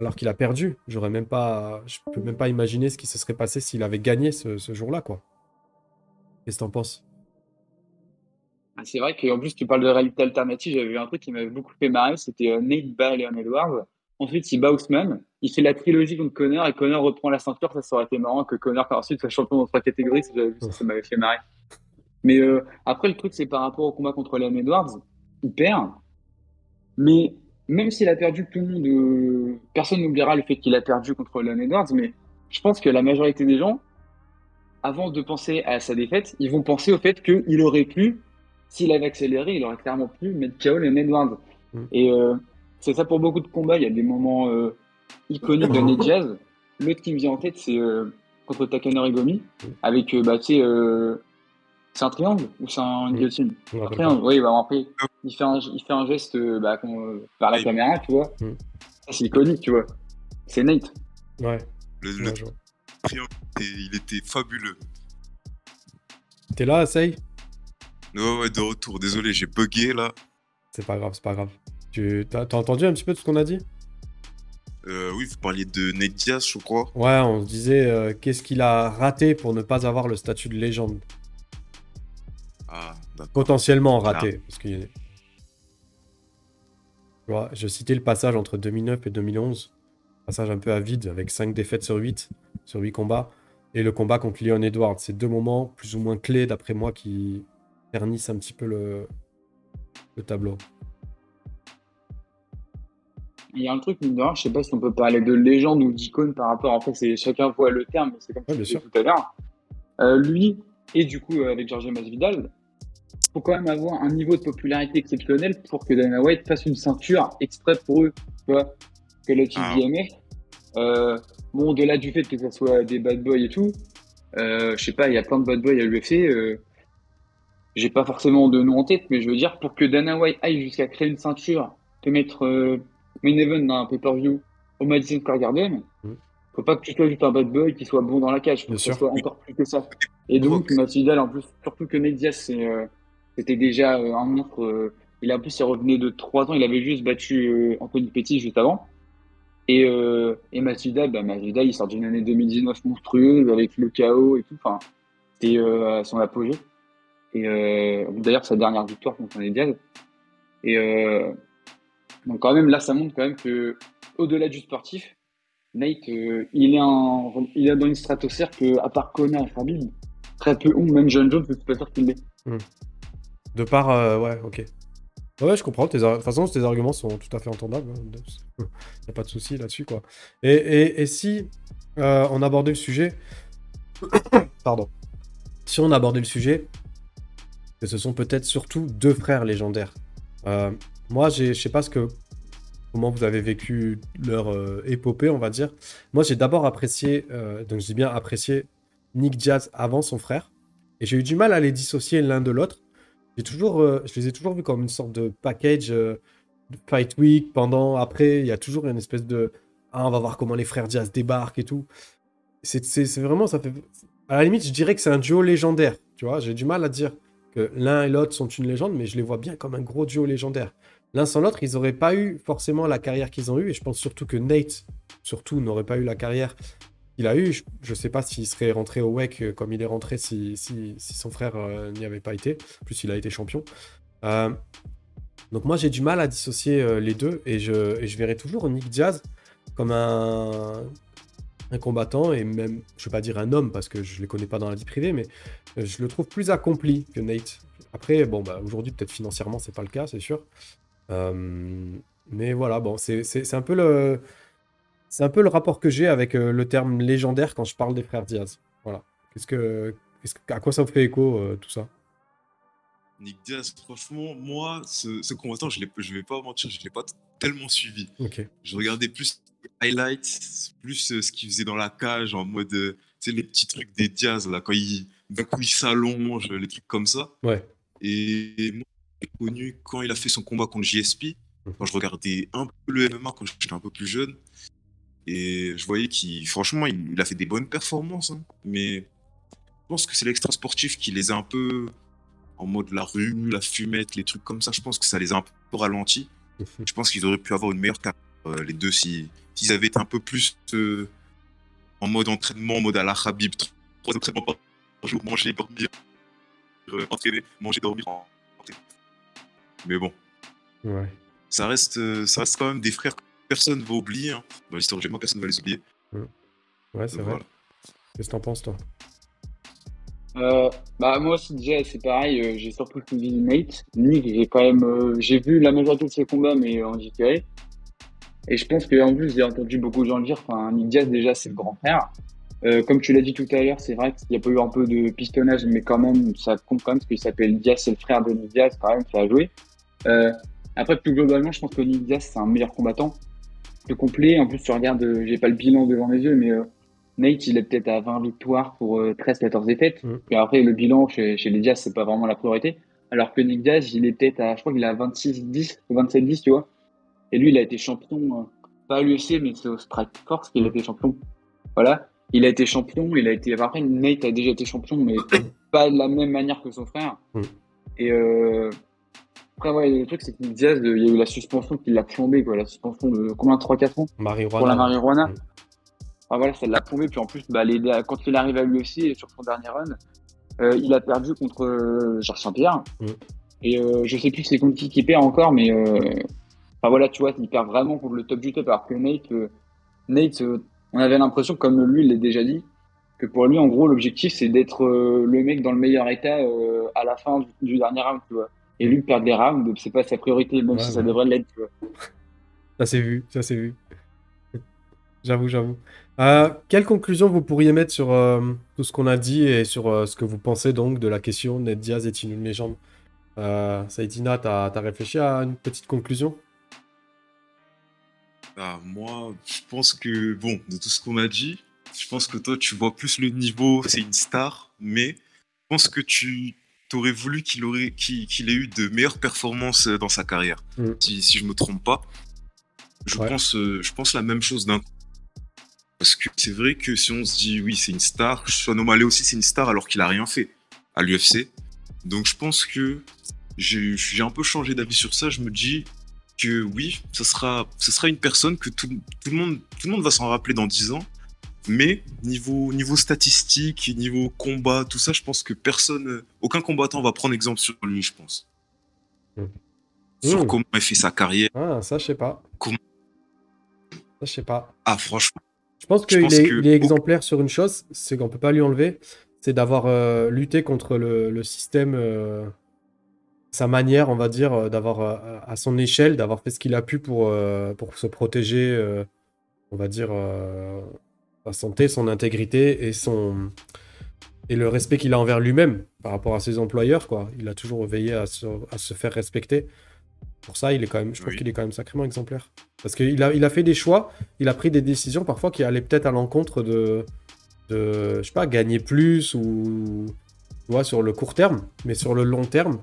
alors qu'il a perdu, j'aurais même pas. Je peux même pas imaginer ce qui se serait passé s'il avait gagné ce, ce jour-là, quoi. Qu'est-ce que t'en penses? Ah, C'est vrai qu'en plus, tu parles de réalité alternative. J'avais vu un truc qui m'avait beaucoup fait marrer. C'était euh, Nate bat Leon Edwards. Ensuite, il bat Ousmane. Il fait la trilogie contre Connor et Connor reprend la ceinture. Ça, ça aurait été marrant que Connor, ensuite, soit champion dans trois catégories. Ça m'avait fait marrer. Mais euh, après, le truc, c'est par rapport au combat contre Leon Edwards. Il perd. Mais même s'il a perdu, tout le monde. euh, personne n'oubliera le fait qu'il a perdu contre Leon Edwards. Mais je pense que la majorité des gens, avant de penser à sa défaite, ils vont penser au fait qu'il aurait pu s'il avait accéléré, il aurait clairement pu mettre KO les Edwards. Mm. Et euh, c'est ça pour beaucoup de combats. Il y a des moments euh, iconiques de Nate Diaz. L'autre qui me vient en tête, c'est euh, contre Takanori Gomi, avec, euh, bah, tu sais, euh, c'est un triangle ou c'est un- une Mm. guillotine? Un triangle, oui, bah, après, il fait un, il fait un geste euh, bah, euh, par la caméra, tu vois. Mm. C'est iconique, tu vois. C'est Nate. Ouais, Le, triangle, il était fabuleux. T'es là, Say Ouais, ouais, de retour. Désolé, j'ai bugué là. C'est pas grave, c'est pas grave. Tu t'as t'as entendu un petit peu de ce qu'on a dit? Euh, oui, vous parliez de Nate Diaz, je crois. Ouais, on se disait euh, qu'est-ce qu'il a raté pour ne pas avoir le statut de légende? Ah, d'accord. Potentiellement raté. Parce que... Tu vois, je citais le passage entre 2009 et 2011. Passage un peu à vide avec 5 défaites sur 8, sur 8 combats. Et le combat contre Leon Edwards. C'est deux moments plus ou moins clés, d'après moi, qui ternissent un petit peu le, le tableau. Il y a un truc, mine de rien, je sais pas si on peut parler de légende ou d'icône par rapport, en fait, c'est chacun voit le terme, mais c'est comme Ouais, tout à l'heure. Euh, lui, et du coup, euh, avec Georges Masvidal, faut quand même avoir un niveau de popularité exceptionnel pour que Dana White fasse une ceinture exprès pour eux, tu vois. Que le Ah. TBMF, euh, bon, au-delà du fait que ce soit des bad boys et tout, euh, je sais pas, il y a plein de bad boys à l'UFC, euh, j'ai pas forcément de nom en tête, mais je veux dire, pour que Dana White aille jusqu'à créer une ceinture, te mettre euh, main event dans un pay-per-view au Madison Square Garden, Mhm. faut pas que tu sois juste un bad boy qui soit bon dans la cage, faut Bien que ça soit encore plus que ça. Et donc, Masvidal, en plus, surtout que c'est, euh, c'était déjà euh, un monstre. euh, il a en plus, il revenait de 3 ans, il avait juste battu euh, Anthony Pettis juste avant. Et, euh, et Masvidal, bah, Masvidal, il sort d'une année 2019 monstrueuse avec le chaos et tout. Enfin, c'était euh, à son apogée. Et euh, d'ailleurs, sa dernière victoire contre Nate Diaz. Et euh, donc, quand même, là, ça montre quand même que, au-delà du sportif, Nate, euh, il, est en, il est dans une stratosphère que, à part Conan et Khabib, très peu ont, même John Jones, je suis pas sûr qu'il l'est. De part, ouais, ok. Ouais, je comprends. De toute façon, tes arguments sont tout à fait entendables. Il n'y a pas de souci là-dessus, quoi. Et, et- et si euh, on abordait le sujet... Pardon. Si on abordait le sujet, ce sont peut-être surtout deux frères légendaires. Euh, moi, je sais pas ce que... Comment vous avez vécu leur euh, épopée, on va dire. Moi, j'ai d'abord apprécié, euh, donc je dis bien apprécié, Nick Diaz avant son frère. Et j'ai eu du mal à les dissocier l'un de l'autre. J'ai toujours, je les ai toujours vus comme une sorte de package de Fight Week. Pendant, après, il y a toujours une espèce de. Ah, on va voir comment les frères Diaz débarquent et tout. C'est vraiment, ça fait. À la limite, je dirais que c'est un duo légendaire. Tu vois, j'ai du mal à dire que l'un et l'autre sont une légende, mais je les vois bien comme un gros duo légendaire. L'un sans l'autre, ils n'auraient pas eu forcément la carrière qu'ils ont eue. Et je pense surtout que Nate, surtout, n'aurait pas eu la carrière qu'il a eu. Je, je sais pas s'il serait rentré au WEC euh, comme il est rentré si, si- son frère euh, n'y avait pas été. Plus, il a été champion. Euh, donc moi, j'ai du mal à dissocier les deux et je, et je verrai toujours Nick Diaz comme un, un combattant et même, je vais pas dire un homme parce que je les connais pas dans la vie privée, mais euh, je le trouve plus accompli que Nate. Après, bon, bah, aujourd'hui, peut-être financièrement, c'est pas le cas, c'est sûr. Euh, mais voilà, bon, c'est un peu le, c'est un peu le rapport que j'ai avec euh, le terme légendaire quand je parle des frères Diaz. Voilà. Qu'est-ce que, qu'est-ce que- à quoi ça vous fait écho euh, tout ça? Nick Diaz, franchement, moi, ce, ce combattant, je ne vais pas mentir, je ne l'ai pas tellement suivi. Ok. Je regardais plus highlights, plus euh, ce qu'il faisait dans la cage, en mode, euh, tu sais, les petits trucs des Diaz, là, quand il, d'un coup, il s'allonge, les trucs comme ça. Ouais. Et moi, j'ai connu quand il a fait son combat contre JSP, quand je regardais un peu le MMA quand j'étais un peu plus jeune. Et je voyais qu'il, franchement, il, a fait des bonnes performances. hein. Mais je pense que c'est l'extra sportif qui les a un peu en mode la rue, la fumette, les trucs comme ça. Je pense que ça les a un peu ralentis. Je pense qu'ils auraient pu avoir une meilleure carrière, les deux, si- s'ils avaient été un peu plus euh, en mode entraînement, en mode à la Khabib, trois entraînements par jour, manger, dormir, euh, entraîner, manger, dormir. entraîner. Mais bon, Ouais. ça reste, euh, ça reste quand même des frères que personne ne va oublier. hein. Dans l'histoire du MMA, personne ne va les oublier. Ouais, c'est vrai. voilà. Qu'est-ce que t'en penses, toi? Euh, bah moi aussi déjà c'est pareil, euh, j'ai surtout suivi Nate. Nick j'ai quand même euh, j'ai vu la majorité de ses combats mais en différé. Et je pense qu'en plus j'ai entendu beaucoup de gens le dire, enfin Nick Diaz déjà c'est le grand frère. Euh, comme tu l'as dit tout à l'heure, c'est vrai qu'il y a pas eu un peu de pistonnage, mais quand même ça compte quand même parce qu'il s'appelle Diaz, c'est le frère de Nick Diaz quand même, ça a joué. Euh, après plus globalement je pense que Nick Diaz c'est un meilleur combattant, plus complet. En plus tu regardes, euh, j'ai pas le bilan devant mes yeux, mais Nate, il est peut-être à 20 victoires pour 13-14 défaites. Mm. Et après, le bilan chez, chez les Diaz, c'est pas vraiment la priorité. Alors que Nick Diaz, il est peut-être à, je crois qu'il est à 26-10 ou 27-10, tu vois. Et lui, il a été champion, euh, pas à l'UFC, mais c'est au Strike Force qu'il a été champion. Voilà. Il a été champion, il a été, après, Nate a déjà été champion, mais pas de la même manière que son frère. Mm. Et, euh, après, ouais, le truc, c'est que Diaz, il y a eu la suspension qui l'a plombé, quoi. La suspension de combien, 3-4 ans? Marijuana. pour la marijuana. Mm. Ah, voilà, ça l'a plombé. Puis en plus, bah, les- quand il arrive à l'UFC sur son dernier run, euh, il a perdu contre euh, Georges Saint-Pierre. Mm. Et euh, je sais plus c'est contre qui qui perd encore, mais euh, enfin, voilà, tu vois, il perd vraiment contre le top du top. Alors que Nate, euh, Nate euh, on avait l'impression, comme lui il l'a déjà dit, que pour lui, en gros, l'objectif c'est d'être euh, le mec dans le meilleur état à la fin du, du dernier round, tu vois. Et lui, perdre les rounds, c'est pas sa priorité, même Ouais, si ça devrait l'être, tu vois. Ça s'est vu, ça s'est vu. J'avoue, j'avoue. Quelle conclusion vous pourriez mettre sur tout ce qu'on a dit et sur ce que vous pensez donc de la question Ned Diaz est-il une légende? Saïdina, t'as as réfléchi à une petite conclusion? Ah, moi, je pense que, bon, de tout ce qu'on a dit, je pense que toi, tu vois plus le niveau, c'est une star, mais je pense que tu aurais voulu qu'il aurait, qu'il, qu'il ait eu de meilleures performances euh, dans sa carrière. Mm. Si, si je me trompe pas, je, Ouais. pense, euh, je pense la même chose d'un coup. Parce que c'est vrai que si on se dit, oui, c'est une star, Sean O'Malley aussi, c'est une star alors qu'il a rien fait à l'UFC. Donc je pense que j'ai j'ai un peu changé d'avis sur ça. Je me dis que oui, ça sera, ça sera une personne que tout, tout le, monde, tout le monde va s'en rappeler dans 10 ans. Mais niveau, niveau statistique, niveau combat, tout ça, je pense que personne, aucun combattant va prendre exemple sur lui, je pense. Mm. Sur Mm. comment il fait sa carrière. Ah, ça, je sais pas. Comment- Ça, je sais pas. Ah, franchement, Je pense qu'il est, que- est exemplaire sur une chose, c'est qu'on peut pas lui enlever, c'est d'avoir euh, lutté contre le, le système, euh, sa manière, on va dire, euh, d'avoir euh, à son échelle, d'avoir fait ce qu'il a pu pour, euh, pour se protéger, euh, on va dire, euh, sa santé, son intégrité et son et le respect qu'il a envers lui-même par rapport à ses employeurs, quoi. Il a toujours veillé à se, à se faire respecter. Pour ça, il est quand même, je trouve Oui. qu'il est quand même sacrément exemplaire. Parce qu'il a, il a fait des choix, il a pris des décisions parfois qui allaient peut-être à l'encontre de, de, je sais pas, gagner plus ou, tu vois, sur le court terme, mais sur le long terme,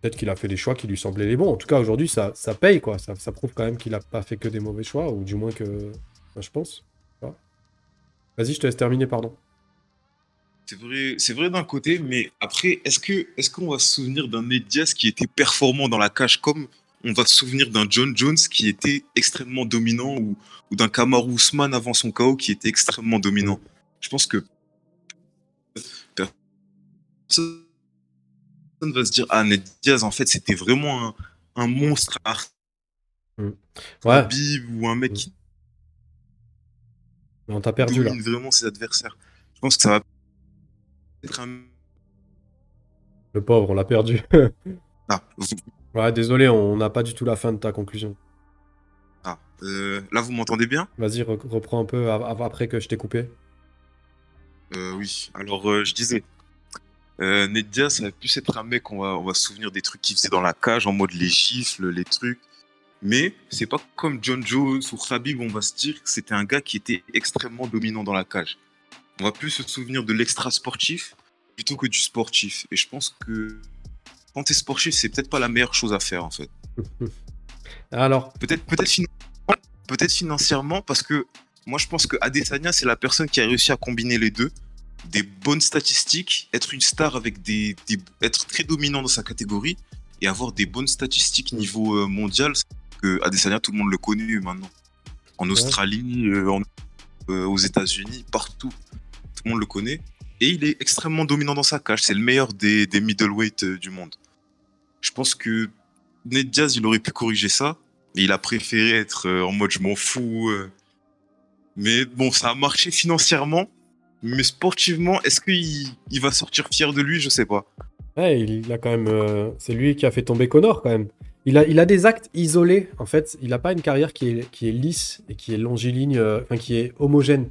peut-être qu'il a fait des choix qui lui semblaient les bons. En tout cas, aujourd'hui, ça, ça paye, quoi. Ça, ça prouve quand même qu'il a pas fait que des mauvais choix, ou du moins que, enfin, je pense. Vas-y, je te laisse terminer, pardon. c'est vrai, c'est vrai d'un côté, mais après, est-ce que, est-ce qu'on va se souvenir d'un Ned Diaz qui était performant dans la cage comme on va se souvenir d'un John Jones qui était extrêmement dominant ou, ou d'un Kamaru Usman avant son KO qui était extrêmement dominant? Je pense que personne va se dire ah Ned Diaz en fait c'était vraiment un, un monstre à Ouais, ou un mec qui mais on t'a perdu là. vraiment ses adversaires. Je pense que ça va être un Le pauvre, on l'a perdu. ah, ouais, désolé, on n'a pas du tout la fin de ta conclusion. ah, euh, là vous m'entendez bien? Vas-y, re- reprends un peu après que je t'ai coupé. Euh, oui, alors euh, je disais, euh, Ned Diaz, ça va plus être un mec, on va, on va se souvenir des trucs qu'il faisait dans la cage, en mode les gifles, les trucs. Mais c'est pas comme John Jones ou Khabib, on va se dire que c'était un gars qui était extrêmement dominant dans la cage. On va plus se souvenir de l'extra sportif plutôt que du sportif. Et je pense que quand t'es sportif, c'est peut-être pas la meilleure chose à faire en fait. Alors, Peut-être peut-être financièrement, peut-être financièrement parce que moi je pense que Adesanya c'est la personne qui a réussi à combiner les deux des bonnes statistiques être une star avec des, des- être très dominant dans sa catégorie et avoir des bonnes statistiques niveau euh, mondial que Adesanya tout le monde le connaît maintenant. En Australie euh, en- euh, aux États-Unis partout tout le monde le connaît. Et il est extrêmement dominant dans sa cage. C'est le meilleur des, des middleweight du monde. Je pense que Ned Diaz il aurait pu corriger ça. Mais il a préféré être en mode je m'en fous. Mais bon, ça a marché financièrement. Mais sportivement, est-ce qu'il il va sortir fier de lui? Je sais pas. ouais, il a quand même. euh, c'est lui qui a fait tomber Connor quand même. Il a, il a des actes isolés. En fait, il n'a pas une carrière qui est, qui est lisse et qui est longiligne, euh, enfin qui est homogène.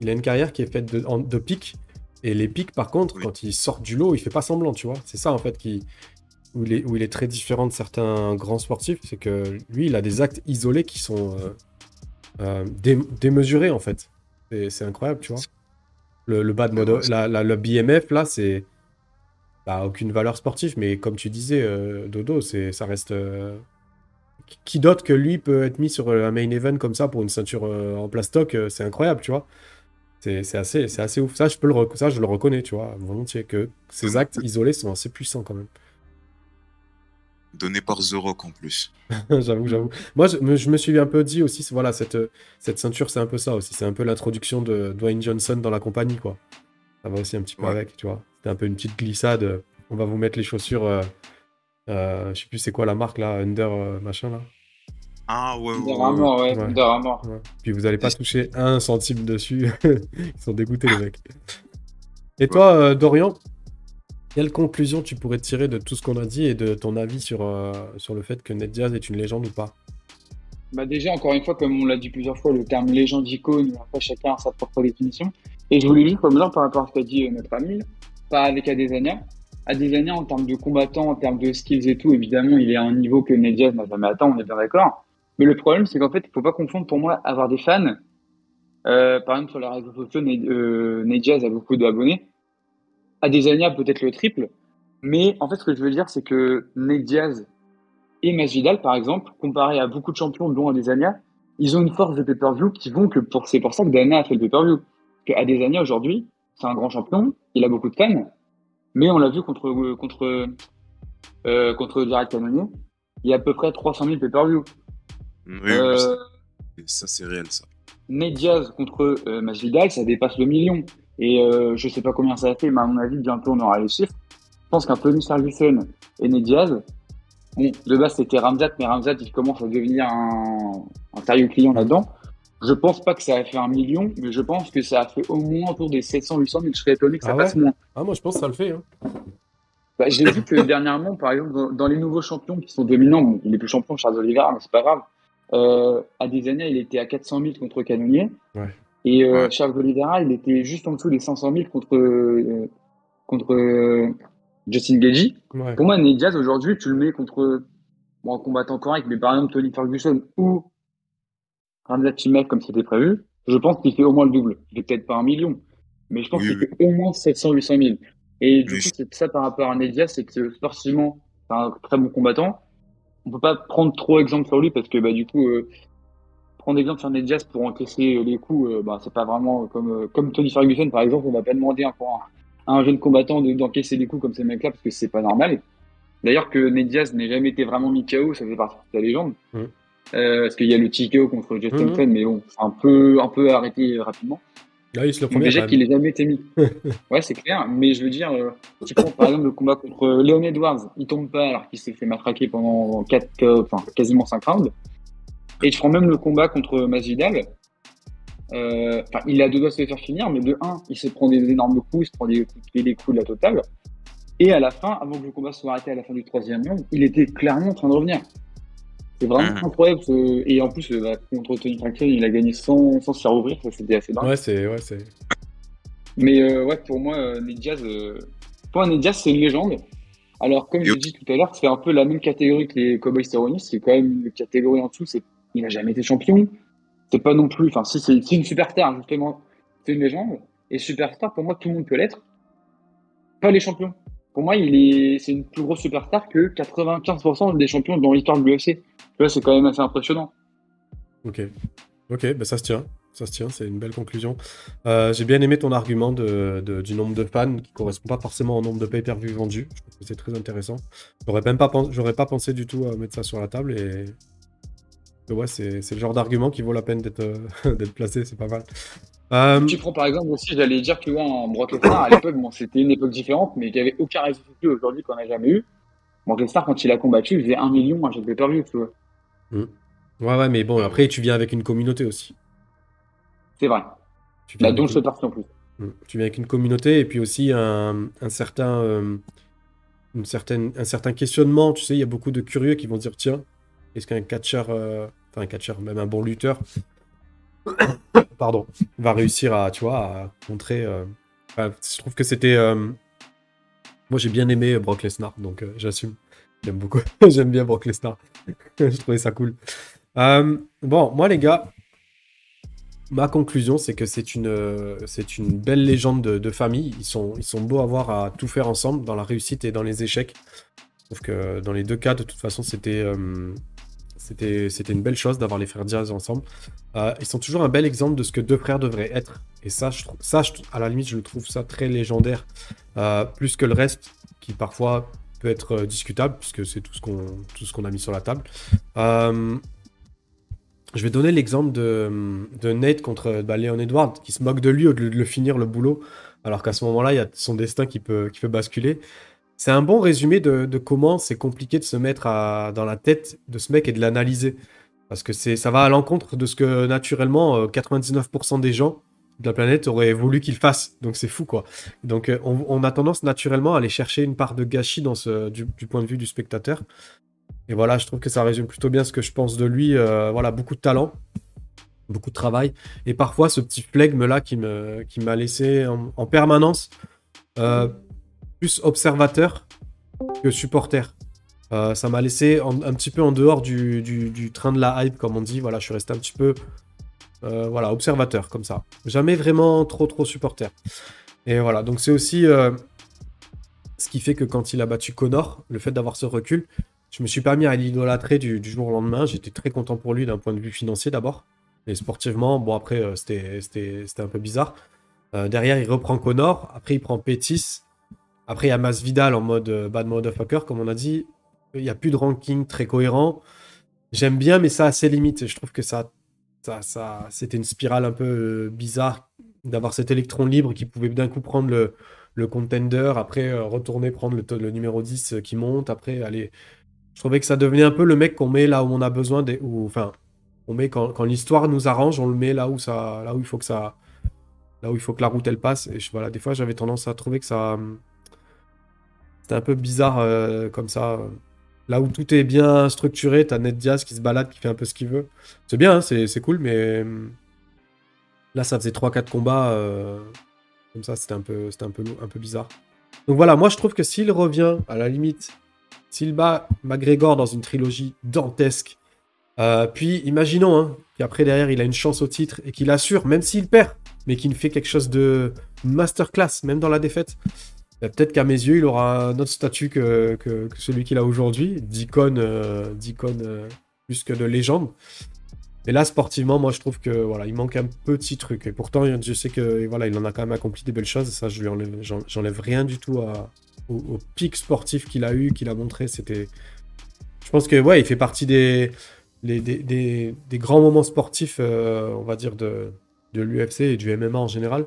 Il a une carrière qui est faite de, en- de pics. Et les pics, par contre, Oui. quand il sort du lot, il fait pas semblant, tu vois. C'est ça, en fait, qui, où, il est, où il est très différent de certains grands sportifs. C'est que lui, il a des actes isolés qui sont euh, euh, dé- démesurés, en fait. C'est c'est incroyable, tu vois. Le, le bas de mode, la, la- le BMF, là, c'est. Bah, aucune valeur sportive, mais comme tu disais, euh, Dodo, c'est, ça reste. euh, qui- d'autre que lui peut être mis sur un main event comme ça pour une ceinture euh, en plastoc, euh, c'est incroyable, tu vois. C'est, c'est assez, c'est assez ouf. Ça, je peux le, ça, je le reconnais, tu vois, volontiers, que ces actes isolés sont assez puissants quand même. Donné par The Rock en plus. j'avoue, j'avoue. Moi, je me, je me suis un peu dit aussi, voilà, cette, cette ceinture, c'est un peu ça aussi. C'est un peu l'introduction de Dwayne Johnson dans la compagnie, quoi. Ça va aussi un petit peu Ouais. avec, tu vois. C'était un peu une petite glissade. euh, On va vous mettre les chaussures. euh, euh, je sais plus c'est quoi la marque là, Under euh, machin là. Ah ouais, ouais, Under ouais, ouais. Armour, ouais, Ouais. Under Armour. Ouais. Puis vous allez pas toucher un centime dessus. Ils sont dégoûtés les mecs. Et toi, euh, Dorian, quelle conclusion tu pourrais tirer de tout ce qu'on a dit et de ton avis sur, euh, sur le fait que Ned est une légende ou pas? Bah déjà, encore une fois, comme on l'a dit plusieurs fois, le terme légende icône, après chacun a sa propre définition. Et je voulais juste revenir par rapport à ce qu'a dit euh, notre ami, pas avec Adesanya. Adesanya, en termes de combattant, en termes de skills et tout, évidemment, il est à un niveau que Ned n'a jamais atteint, on est bien d'accord. Mais le problème, c'est qu'en fait, il faut pas confondre pour moi avoir des fans. Euh, par exemple, sur les réseaux sociaux, Ned, a beaucoup d'abonnés. Adesanya, peut-être le triple. Mais en fait, ce que je veux dire, c'est que Ned Diaz et Masvidal, par exemple, comparé à beaucoup de champions, dont Adesanya, ils ont une force de pay-per-view qui vont que pour, c'est pour ça que Dana a fait le pay-per-view. Que Adesanya, aujourd'hui, c'est un grand champion, il a beaucoup de fans, mais on l'a vu contre, euh, contre, euh, contre Jared Cannonier, il y a à peu près 300 000 pay-per-view. Oui, Euh, ça- ça c'est réel ça. Ned Diaz contre euh, Masvidal, ça dépasse le million. Et euh, je sais pas combien ça a fait, mais à mon avis, bientôt on aura les chiffres. Je pense qu'un Tony Ferguson et Ned Diaz, bon, de base c'était Ramzat, mais Ramzat il commence à devenir un, un sérieux client là-dedans. Je pense pas que ça a fait un million, mais je pense que ça a fait au moins autour des 700, 800 000. Je serais étonné que ça Ah ouais passe moins. Ah, moi je pense que ça le fait. Hein. Bah, J'ai vu que dernièrement, par exemple, dans, dans les nouveaux champions qui sont dominants, bon, il est plus champion, Charles Oliveira, mais c'est pas grave. Euh, à des années, il était à 400 000 contre Canonier. Ouais. Et euh, Ouais. Charles Oliveira, il était juste en dessous des 500 000 contre, euh, contre euh, Justin Gagey. Ouais. Pour moi, Ned Diaz, aujourd'hui, tu le mets contre bon, un combattant correct, mais par exemple Tony Ferguson ou Ramzat Chimaev, comme c'était prévu, je pense qu'il fait au moins le double. Il fait peut-être pas un million, mais je pense Oui, qu'il oui. fait au moins 700 800 000. Et du Oui, coup, c'est ça par rapport à Ned Diaz, c'est que sportivement, c'est un très bon combattant. On peut pas prendre trop exemple sur lui parce que bah, du coup, euh, prendre exemple sur Ned pour encaisser les coups, euh, bah, c'est pas vraiment comme, euh, comme Tony Ferguson par exemple. On va pas demander à un, à un jeune combattant de- d'encaisser des coups comme ces mecs-là parce que c'est pas normal. D'ailleurs, que Ned Diaz n'ait jamais été vraiment mis KO, ça fait partie de la légende. Mm. Euh, parce qu'il y a le TKO contre Jeff Mhm. Thompson, mais bon, c'est un peu, un peu arrêté rapidement. Se le premier. déjà qu'il n'ait jamais été mis. ouais, c'est clair. Mais je veux dire, euh, tu prends par exemple le combat contre Leon Edwards, il tombe pas alors qu'il s'est fait matraquer pendant quatre, euh, enfin quasiment 5 rounds. Et tu prends même le combat contre Masvidal. Euh, Enfin, il a deux doigts de se les faire finir, mais de 1, il se prend des énormes coups, il se prend des coups de pied, des coups de la totale. Et à la fin, avant que le combat soit arrêté à la fin du troisième round, il était clairement en train de revenir. C'est vraiment Mhm. incroyable. ce- Et en plus, euh, bah, contre Tony Franklin, il a gagné sans, sans se faire ouvrir, ça c'était assez dingue. Ouais, c'est. Ouais, c'est... Mais euh, ouais, pour moi, euh, Ned Diaz, euh, pour Ned Diaz, c'est une légende. Alors, comme je l'ai dit tout à l'heure, c'est un peu la même catégorie que les Cowboys Cerrone, c'est quand même une catégorie en dessous. C'est, il n'a jamais été champion. C'est pas non plus, enfin, si c'est, une superstar, justement, c'est une légende. Et superstar, pour moi, tout le monde peut l'être. Pas les champions. Pour moi, il est, c'est une plus grosse superstar que 95% des champions dans l'histoire de l'UFC. C'est quand même assez impressionnant. Ok. Ok, bah ça se tient. Ça se tient, c'est une belle conclusion. Euh, J'ai bien aimé ton argument du nombre de fans qui correspond pas forcément au nombre de pay-per-view vendus. Je trouve que c'est très intéressant. J'aurais même pas, j'aurais pas pensé du tout à mettre ça sur la table et ouais, c'est le genre d'argument qui vaut la peine d'être euh, d'être placé, c'est pas mal. Euh, Tu prends par exemple aussi, j'allais dire que un Brock Lesnar à l'époque, bon, c'était une époque différente, mais qu'il n'y avait aucun réseau social aujourd'hui qu'on n'a jamais eu. Brock Lesnar, quand il a combattu, il faisait un million à chaque pay-per-view, tu vois. ouais, ouais, mais bon, après, tu viens avec une communauté aussi. C'est vrai. Tu viens Bah, dont avec je fais partie en plus. Mm. Tu viens avec une communauté et puis aussi un, un certain, euh, une certaine, un certain questionnement. Tu sais, il y a beaucoup de curieux qui vont dire tiens, est-ce qu'un catcheur, euh, enfin un catcheur, même un bon lutteur, pardon, va réussir à, tu vois, à montrer. euh, je trouve que c'était. euh, Moi, j'ai bien aimé Brock Lesnar, donc j'assume. J'aime beaucoup. J'aime bien Brock Lesnar. je trouvais ça cool. Bon, moi, les gars, Ma conclusion, c'est que c'est une, c'est une belle légende de, famille. Ils sont, ils sont beaux à voir à tout faire ensemble, dans la réussite et dans les échecs. Trouve que dans les deux cas, de toute façon, c'était, c'était, c'était une belle chose d'avoir les frères Diaz ensemble. Euh, ils sont toujours un bel exemple de ce que deux frères devraient être. Et ça, je ça à la limite, je trouve ça très légendaire, euh, plus que le reste, qui parfois peut être euh, discutable, puisque c'est tout ce qu'on, tout ce qu'on a mis sur la table. Je vais donner l'exemple de, de Nate contre bah, Léon Edwards, qui se moque de lui au lieu de le finir le boulot, alors qu'à ce moment-là, il y a son destin qui peut, qui peut basculer. C'est un bon résumé de, comment c'est compliqué de se mettre dans la tête de ce mec et de l'analyser. Parce que ça va à l'encontre de ce que naturellement euh, 99% des gens de la planète auraient voulu qu'il fasse. Donc c'est fou quoi. Donc euh, on, a tendance naturellement à aller chercher une part de gâchis du, point de vue du spectateur. Et voilà, je trouve que ça résume plutôt bien ce que je pense de lui. Euh, voilà, beaucoup de talent, beaucoup de travail. Et parfois, ce petit flegme-là qui me, qui m'a laissé en, en permanence euh, plus observateur que supporter. Euh, ça m'a laissé un petit peu en dehors du, train de la hype, comme on dit. Voilà, je suis resté un petit peu euh, voilà, observateur, comme ça. Jamais vraiment trop, trop supporter. Et voilà, donc c'est aussi euh, ce qui fait que quand il a battu Connor, le fait d'avoir ce recul, je me suis pas mis à l'idolâtrer du, du jour au lendemain. J'étais très content pour lui d'un point de vue financier d'abord. Et sportivement, bon, après, c'était un peu bizarre. Derrière, il reprend Connor. Après, il prend Pétis. Après, il y a Masvidal en mode euh, bad motherfucker, comme on a dit. Il n'y a plus de ranking très cohérent. J'aime bien, mais ça a ses limites. Je trouve que ça, ça, ça c'était une spirale un peu euh, bizarre d'avoir cet électron libre qui pouvait d'un coup prendre le, le contender, après euh, retourner prendre le, numéro 10 euh, qui monte, après aller. Je trouvais que ça devenait un peu le mec qu'on met là où on a besoin, des, enfin, on met quand, quand l'histoire nous arrange, on le met là où ça, là où il faut que ça, là où il faut que la route elle passe. Et voilà, des fois j'avais tendance à trouver que ça, c'était un peu bizarre euh, comme ça. Là où tout est bien structuré, t'as Ned Diaz qui se balade, qui fait un peu ce qu'il veut. C'est bien, hein, c'est c'est cool, mais hum, là ça faisait 3-4 combats euh, comme ça, c'était un peu, un peu, un peu bizarre. Donc voilà, moi je trouve que s'il revient à la limite, s'il bat McGregor dans une trilogie dantesque, euh, puis imaginons hein, qu'après derrière il a une chance au titre et qu'il assure, même s'il perd, mais qu'il fait quelque chose de masterclass, même dans la défaite. Bah, Peut-être qu'à mes yeux, il aura un autre statut que, celui qu'il a aujourd'hui, d'icône, euh, d'icône euh, plus que de légende. Mais là, sportivement, moi, je trouve que voilà, il manque un petit truc. Et pourtant, je sais que voilà, il en a quand même accompli des belles choses. Ça, je lui rien du tout au, pic sportif qu'il a eu, qu'il a montré. C'était, je pense que ouais, il fait partie des grands moments sportifs, euh, on va dire de l'UFC et du MMA en général.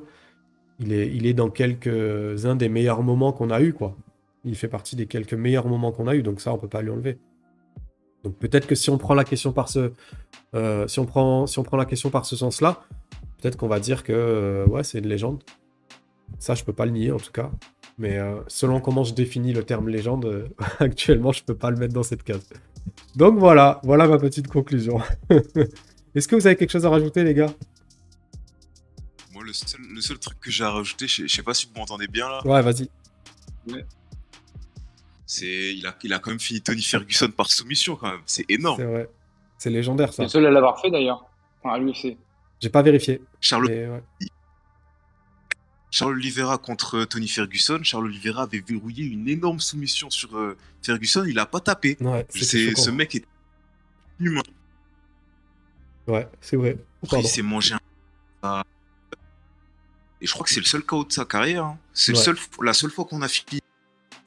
Il est, dans quelques-uns des meilleurs moments qu'on a eu, quoi. Il fait partie des quelques meilleurs moments qu'on a eu, donc ça, on peut pas lui enlever. Donc peut-être que si on prend la question par ce, sens-là, peut-être qu'on va dire que euh, ouais, c'est une légende. Ça, je peux pas le nier en tout cas. Mais euh, selon comment je définis le terme légende, euh, actuellement, je peux pas le mettre dans cette case. Donc voilà, voilà ma petite conclusion. Est-ce que vous avez quelque chose à rajouter, les gars? Le seul, le seul truc que j'ai à rajouter, je je sais pas si vous m'entendez bien là, Ouais, vas-y. c'est il a, il a quand même fini Tony Ferguson par soumission quand même. C'est énorme. C'est vrai. C'est légendaire C'est ça. le seul à l'avoir fait d'ailleurs. Enfin, à l'UFC. J'ai pas vérifié. Charles, ouais. Charles Oliveira contre Tony Ferguson. Charles Oliveira avait verrouillé une énorme soumission sur euh, Ferguson. Il a pas tapé. Ouais, C'est ce mec est humain. Ouais, c'est vrai. Après, il s'est mangé un. Ah. Et je crois que c'est le seul KO de sa carrière. hein. C'est Ouais. seul, la seule fois qu'on a fini.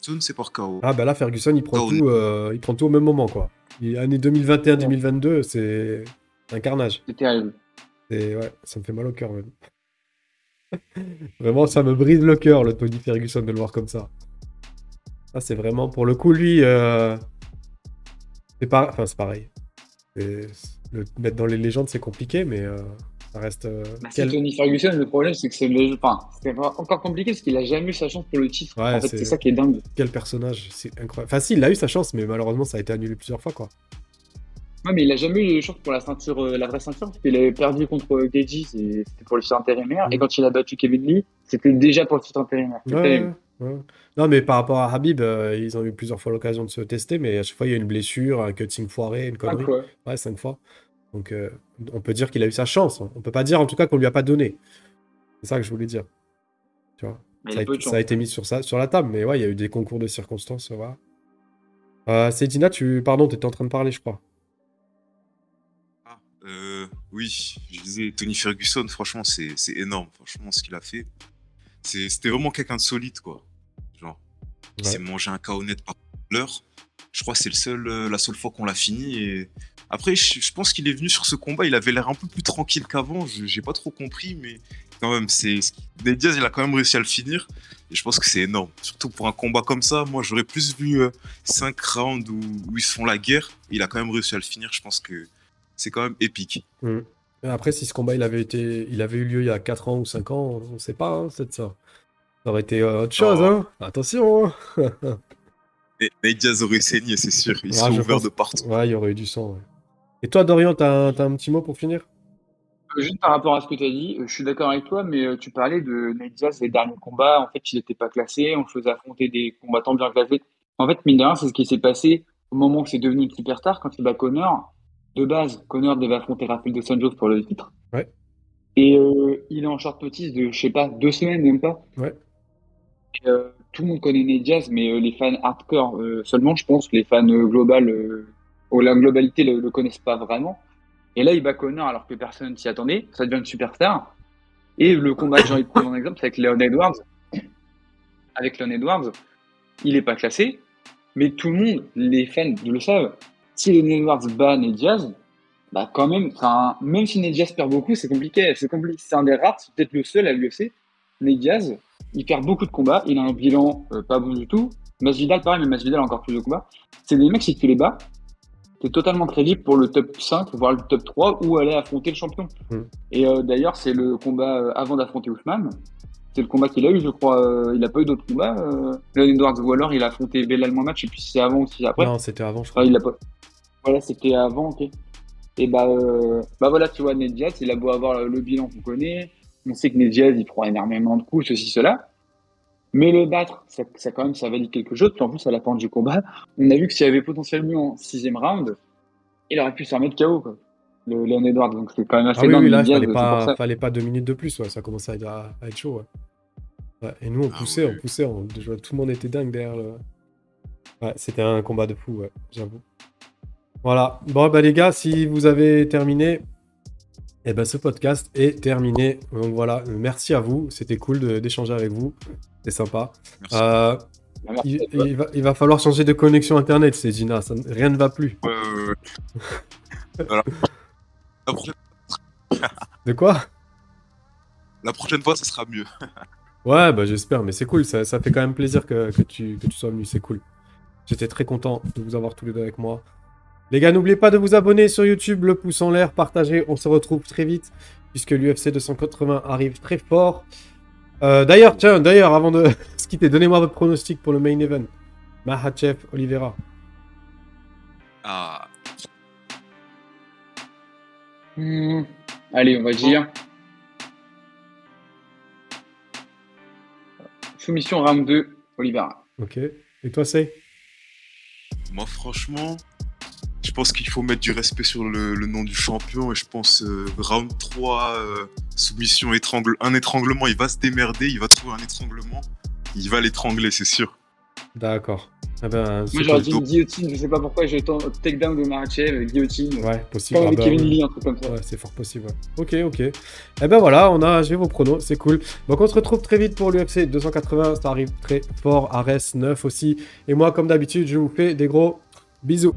Ferguson, c'est par KO. Ah bah là, Ferguson, il prend, tout, euh, il prend tout au même moment, quoi. Il- année 2021-2022, c'est un carnage. C'est terrible. Et ouais, ça me fait mal au cœur même. vraiment, ça me brise le cœur, le Tony Ferguson, de le voir comme ça. Ça, c'est vraiment, pour le coup, lui, euh, c'est pas... enfin, c'est pareil. Le mettre dans les légendes, c'est compliqué, mais euh, ça reste... euh, Bah, quel- Tony Ferguson, le problème, c'est que c'est le... enfin, encore compliqué parce qu'il a jamais eu sa chance pour le titre. Ouais, en fait, c'est- ça qui est dingue. quel personnage, c'est incroyable. Enfin, si, il a eu sa chance, mais malheureusement, ça a été annulé plusieurs fois, quoi. Ouais, mais il a jamais eu de chance pour la ceinture, euh, la vraie ceinture, parce qu'il avait perdu contre Geji, c'est- c'était pour le titre intérimaire, et quand il a battu Kevin Lee, c'était déjà pour le titre intérimaire. Ouais, ouais. Non, mais par rapport à Habib, euh, ils ont eu plusieurs fois l'occasion de se tester, mais à chaque fois, il y a une blessure, un cutting foiré, une connerie. Ouais, cinq fois. Donc, euh, on peut dire qu'il a eu sa chance. hein. On peut pas dire, en tout cas, qu'on lui a pas donné. C'est ça que je voulais dire. Tu vois. Ça a, été, chance. ça a été mis sur, ça, sur la table, mais ouais, il y a eu des concours de circonstances. Voilà. Euh, Cédina, tu... Pardon, tu étais en train de parler, je crois. Ah, euh, oui, je disais Tony Ferguson, franchement, c'est c'est énorme. Franchement, ce qu'il a fait. C'est- C'était vraiment quelqu'un de solide, quoi. Genre, il Ouais. s'est mangé un KO net par l'heure. Je crois que c'est le seul, euh, la seule fois qu'on l'a fini. Et après, je, je pense qu'il est venu sur ce combat. Il avait l'air un peu plus tranquille qu'avant. Je- J'ai pas trop compris, mais quand même, c'est Nate Diaz, il a quand même réussi à le finir. Et je pense que c'est énorme. Surtout pour un combat comme ça. Moi, j'aurais plus vu 5 rounds où, où ils se font la guerre. Il a quand même réussi à le finir. Je pense que c'est quand même épique. Mm. Après, si ce combat il avait, été... il avait eu lieu il y a 4 ans ou 5 ans, on sait pas, hein, ça. Ça aurait été euh, autre chose, Oh. hein. Attention, hein. Nate Diaz aurait saigné, c'est sûr. Il Ouais, serait je ouvert pense- de partout. Ouais, il y aurait eu du sang. ouais. Et toi, Dorian, t'as un, un petit mot pour finir? Euh, Juste par rapport à ce que tu as dit, euh, je suis d'accord avec toi, mais euh, tu parlais de Nate Diaz, les derniers combats, en fait, il n'était pas classé, on faisait affronter des combattants bien classés. En fait, mine de rien, c'est ce qui s'est passé au moment où c'est devenu une superstar, quand il bat Connor. De base, Connor devait affronter Rafael dos Anjos pour le titre. Ouais. Et euh, il est en short notice de, je sais pas, deux semaines, même pas. Ouais. Et, euh, tout le monde connaît Nate Diaz, mais euh, les fans hardcore euh, seulement, je pense, les fans euh, global, la globalité le, le connaissent pas vraiment. Et là, il bat Connor alors que personne s'y attendait. Ça devient une superstar. Et le combat que j'ai envie de prendre en exemple, c'est avec Leon Edwards. Avec Leon Edwards, il n'est pas classé, mais tout le monde, les fans, le savent. Si Leon Edwards bat Nate Diaz, bah quand même, même si Nate Diaz perd beaucoup, c'est compliqué. C'est un des rares, c'est peut-être le seul à l'UFC. Nate Diaz, il perd beaucoup de combats. Il a un bilan euh, pas bon du tout. Masvidal, pareil, mais Masvidal a encore plus de combats. C'est des mecs, si tu les bats, t'es totalement crédible pour le top 5, voire le top 3, ou aller affronter le champion. Mm. Et euh, d'ailleurs, c'est le combat euh, avant d'affronter Ousmane. C'est le combat qu'il a eu, je crois. euh, il a pas eu d'autres combats. Leon Edwards, ou alors il a affronté Belal Mohamed, et puis c'est avant ou si c'est après. Non, c'était avant, je crois. Enfin, il a pas. Voilà, c'était avant, ok. Et bah, bah voilà, tu vois, Ned Diaz, il a beau avoir le bilan qu'on connaît. On sait que Ned Diaz, il prend énormément de coups, ceci, cela. Mais le battre, ça, ça quand même, ça valide quelque chose. Puis en plus, à la fin du combat, on a vu que s'il y avait potentiellement un sixième round, il aurait pu se remettre KO, quoi. Le Leon Edwards, donc c'est quand même assez Ah oui, oui, là, Ned Diaz, fallait pas, ça. fallait pas deux minutes de plus, ouais, ça commençait à être, à être chaud. Ouais. Ouais, Et nous, on Ah poussait, on poussait, on- tout le monde était dingue derrière le. Ouais, c'était un combat de fou, ouais, j'avoue. Voilà. Bon, bah les gars, si vous avez terminé, Et ben ce podcast est terminé. Donc voilà, merci à vous. C'était cool de- d'échanger avec vous. C'est sympa. Merci. Euh, merci il, va, il va falloir changer de connexion internet, c'est Gina. Ça, rien ne va plus. Voilà. De quoi? La prochaine fois, ça sera mieux. Ouais, bah j'espère, mais c'est cool. Ça, ça fait quand même plaisir que, que tu, que tu sois venu. C'est cool. J'étais très content de vous avoir tous les deux avec moi. Les gars, n'oubliez pas de vous abonner sur YouTube, le pouce en l'air, partagez. On se retrouve très vite puisque l'UFC 280 arrive très fort. Euh, d'ailleurs, tiens, d'ailleurs, avant de se quitter, donnez-moi votre pronostic pour le main event. Mahachev, Oliveira. Ah, Hmm. Allez, on va dire. Soumission round 2, Olivera. Ok. Et toi, c'est moi, franchement, je pense qu'il faut mettre du respect sur le, le nom du champion. Et je pense euh, round 3, euh, soumission, étrangle, un étranglement, il va se démerder, il va trouver un étranglement. Il va l'étrangler, c'est sûr. D'accord. Eh ben, Moi, j'aurais dit une guillotine, je sais pas pourquoi, j'ai autant takedown de Marachev, guillotine. Ouais, possible. Ah avec bah, Kevin ouais. Lee, un truc comme ça. Ouais, c'est fort possible. ouais. Ok, ok. Et ben voilà, on a j'ai vos pronos, c'est cool. Donc on se retrouve très vite pour l'UFC 280, ça arrive très fort. Ares 9 aussi. Et moi, comme d'habitude, je vous fais des gros bisous.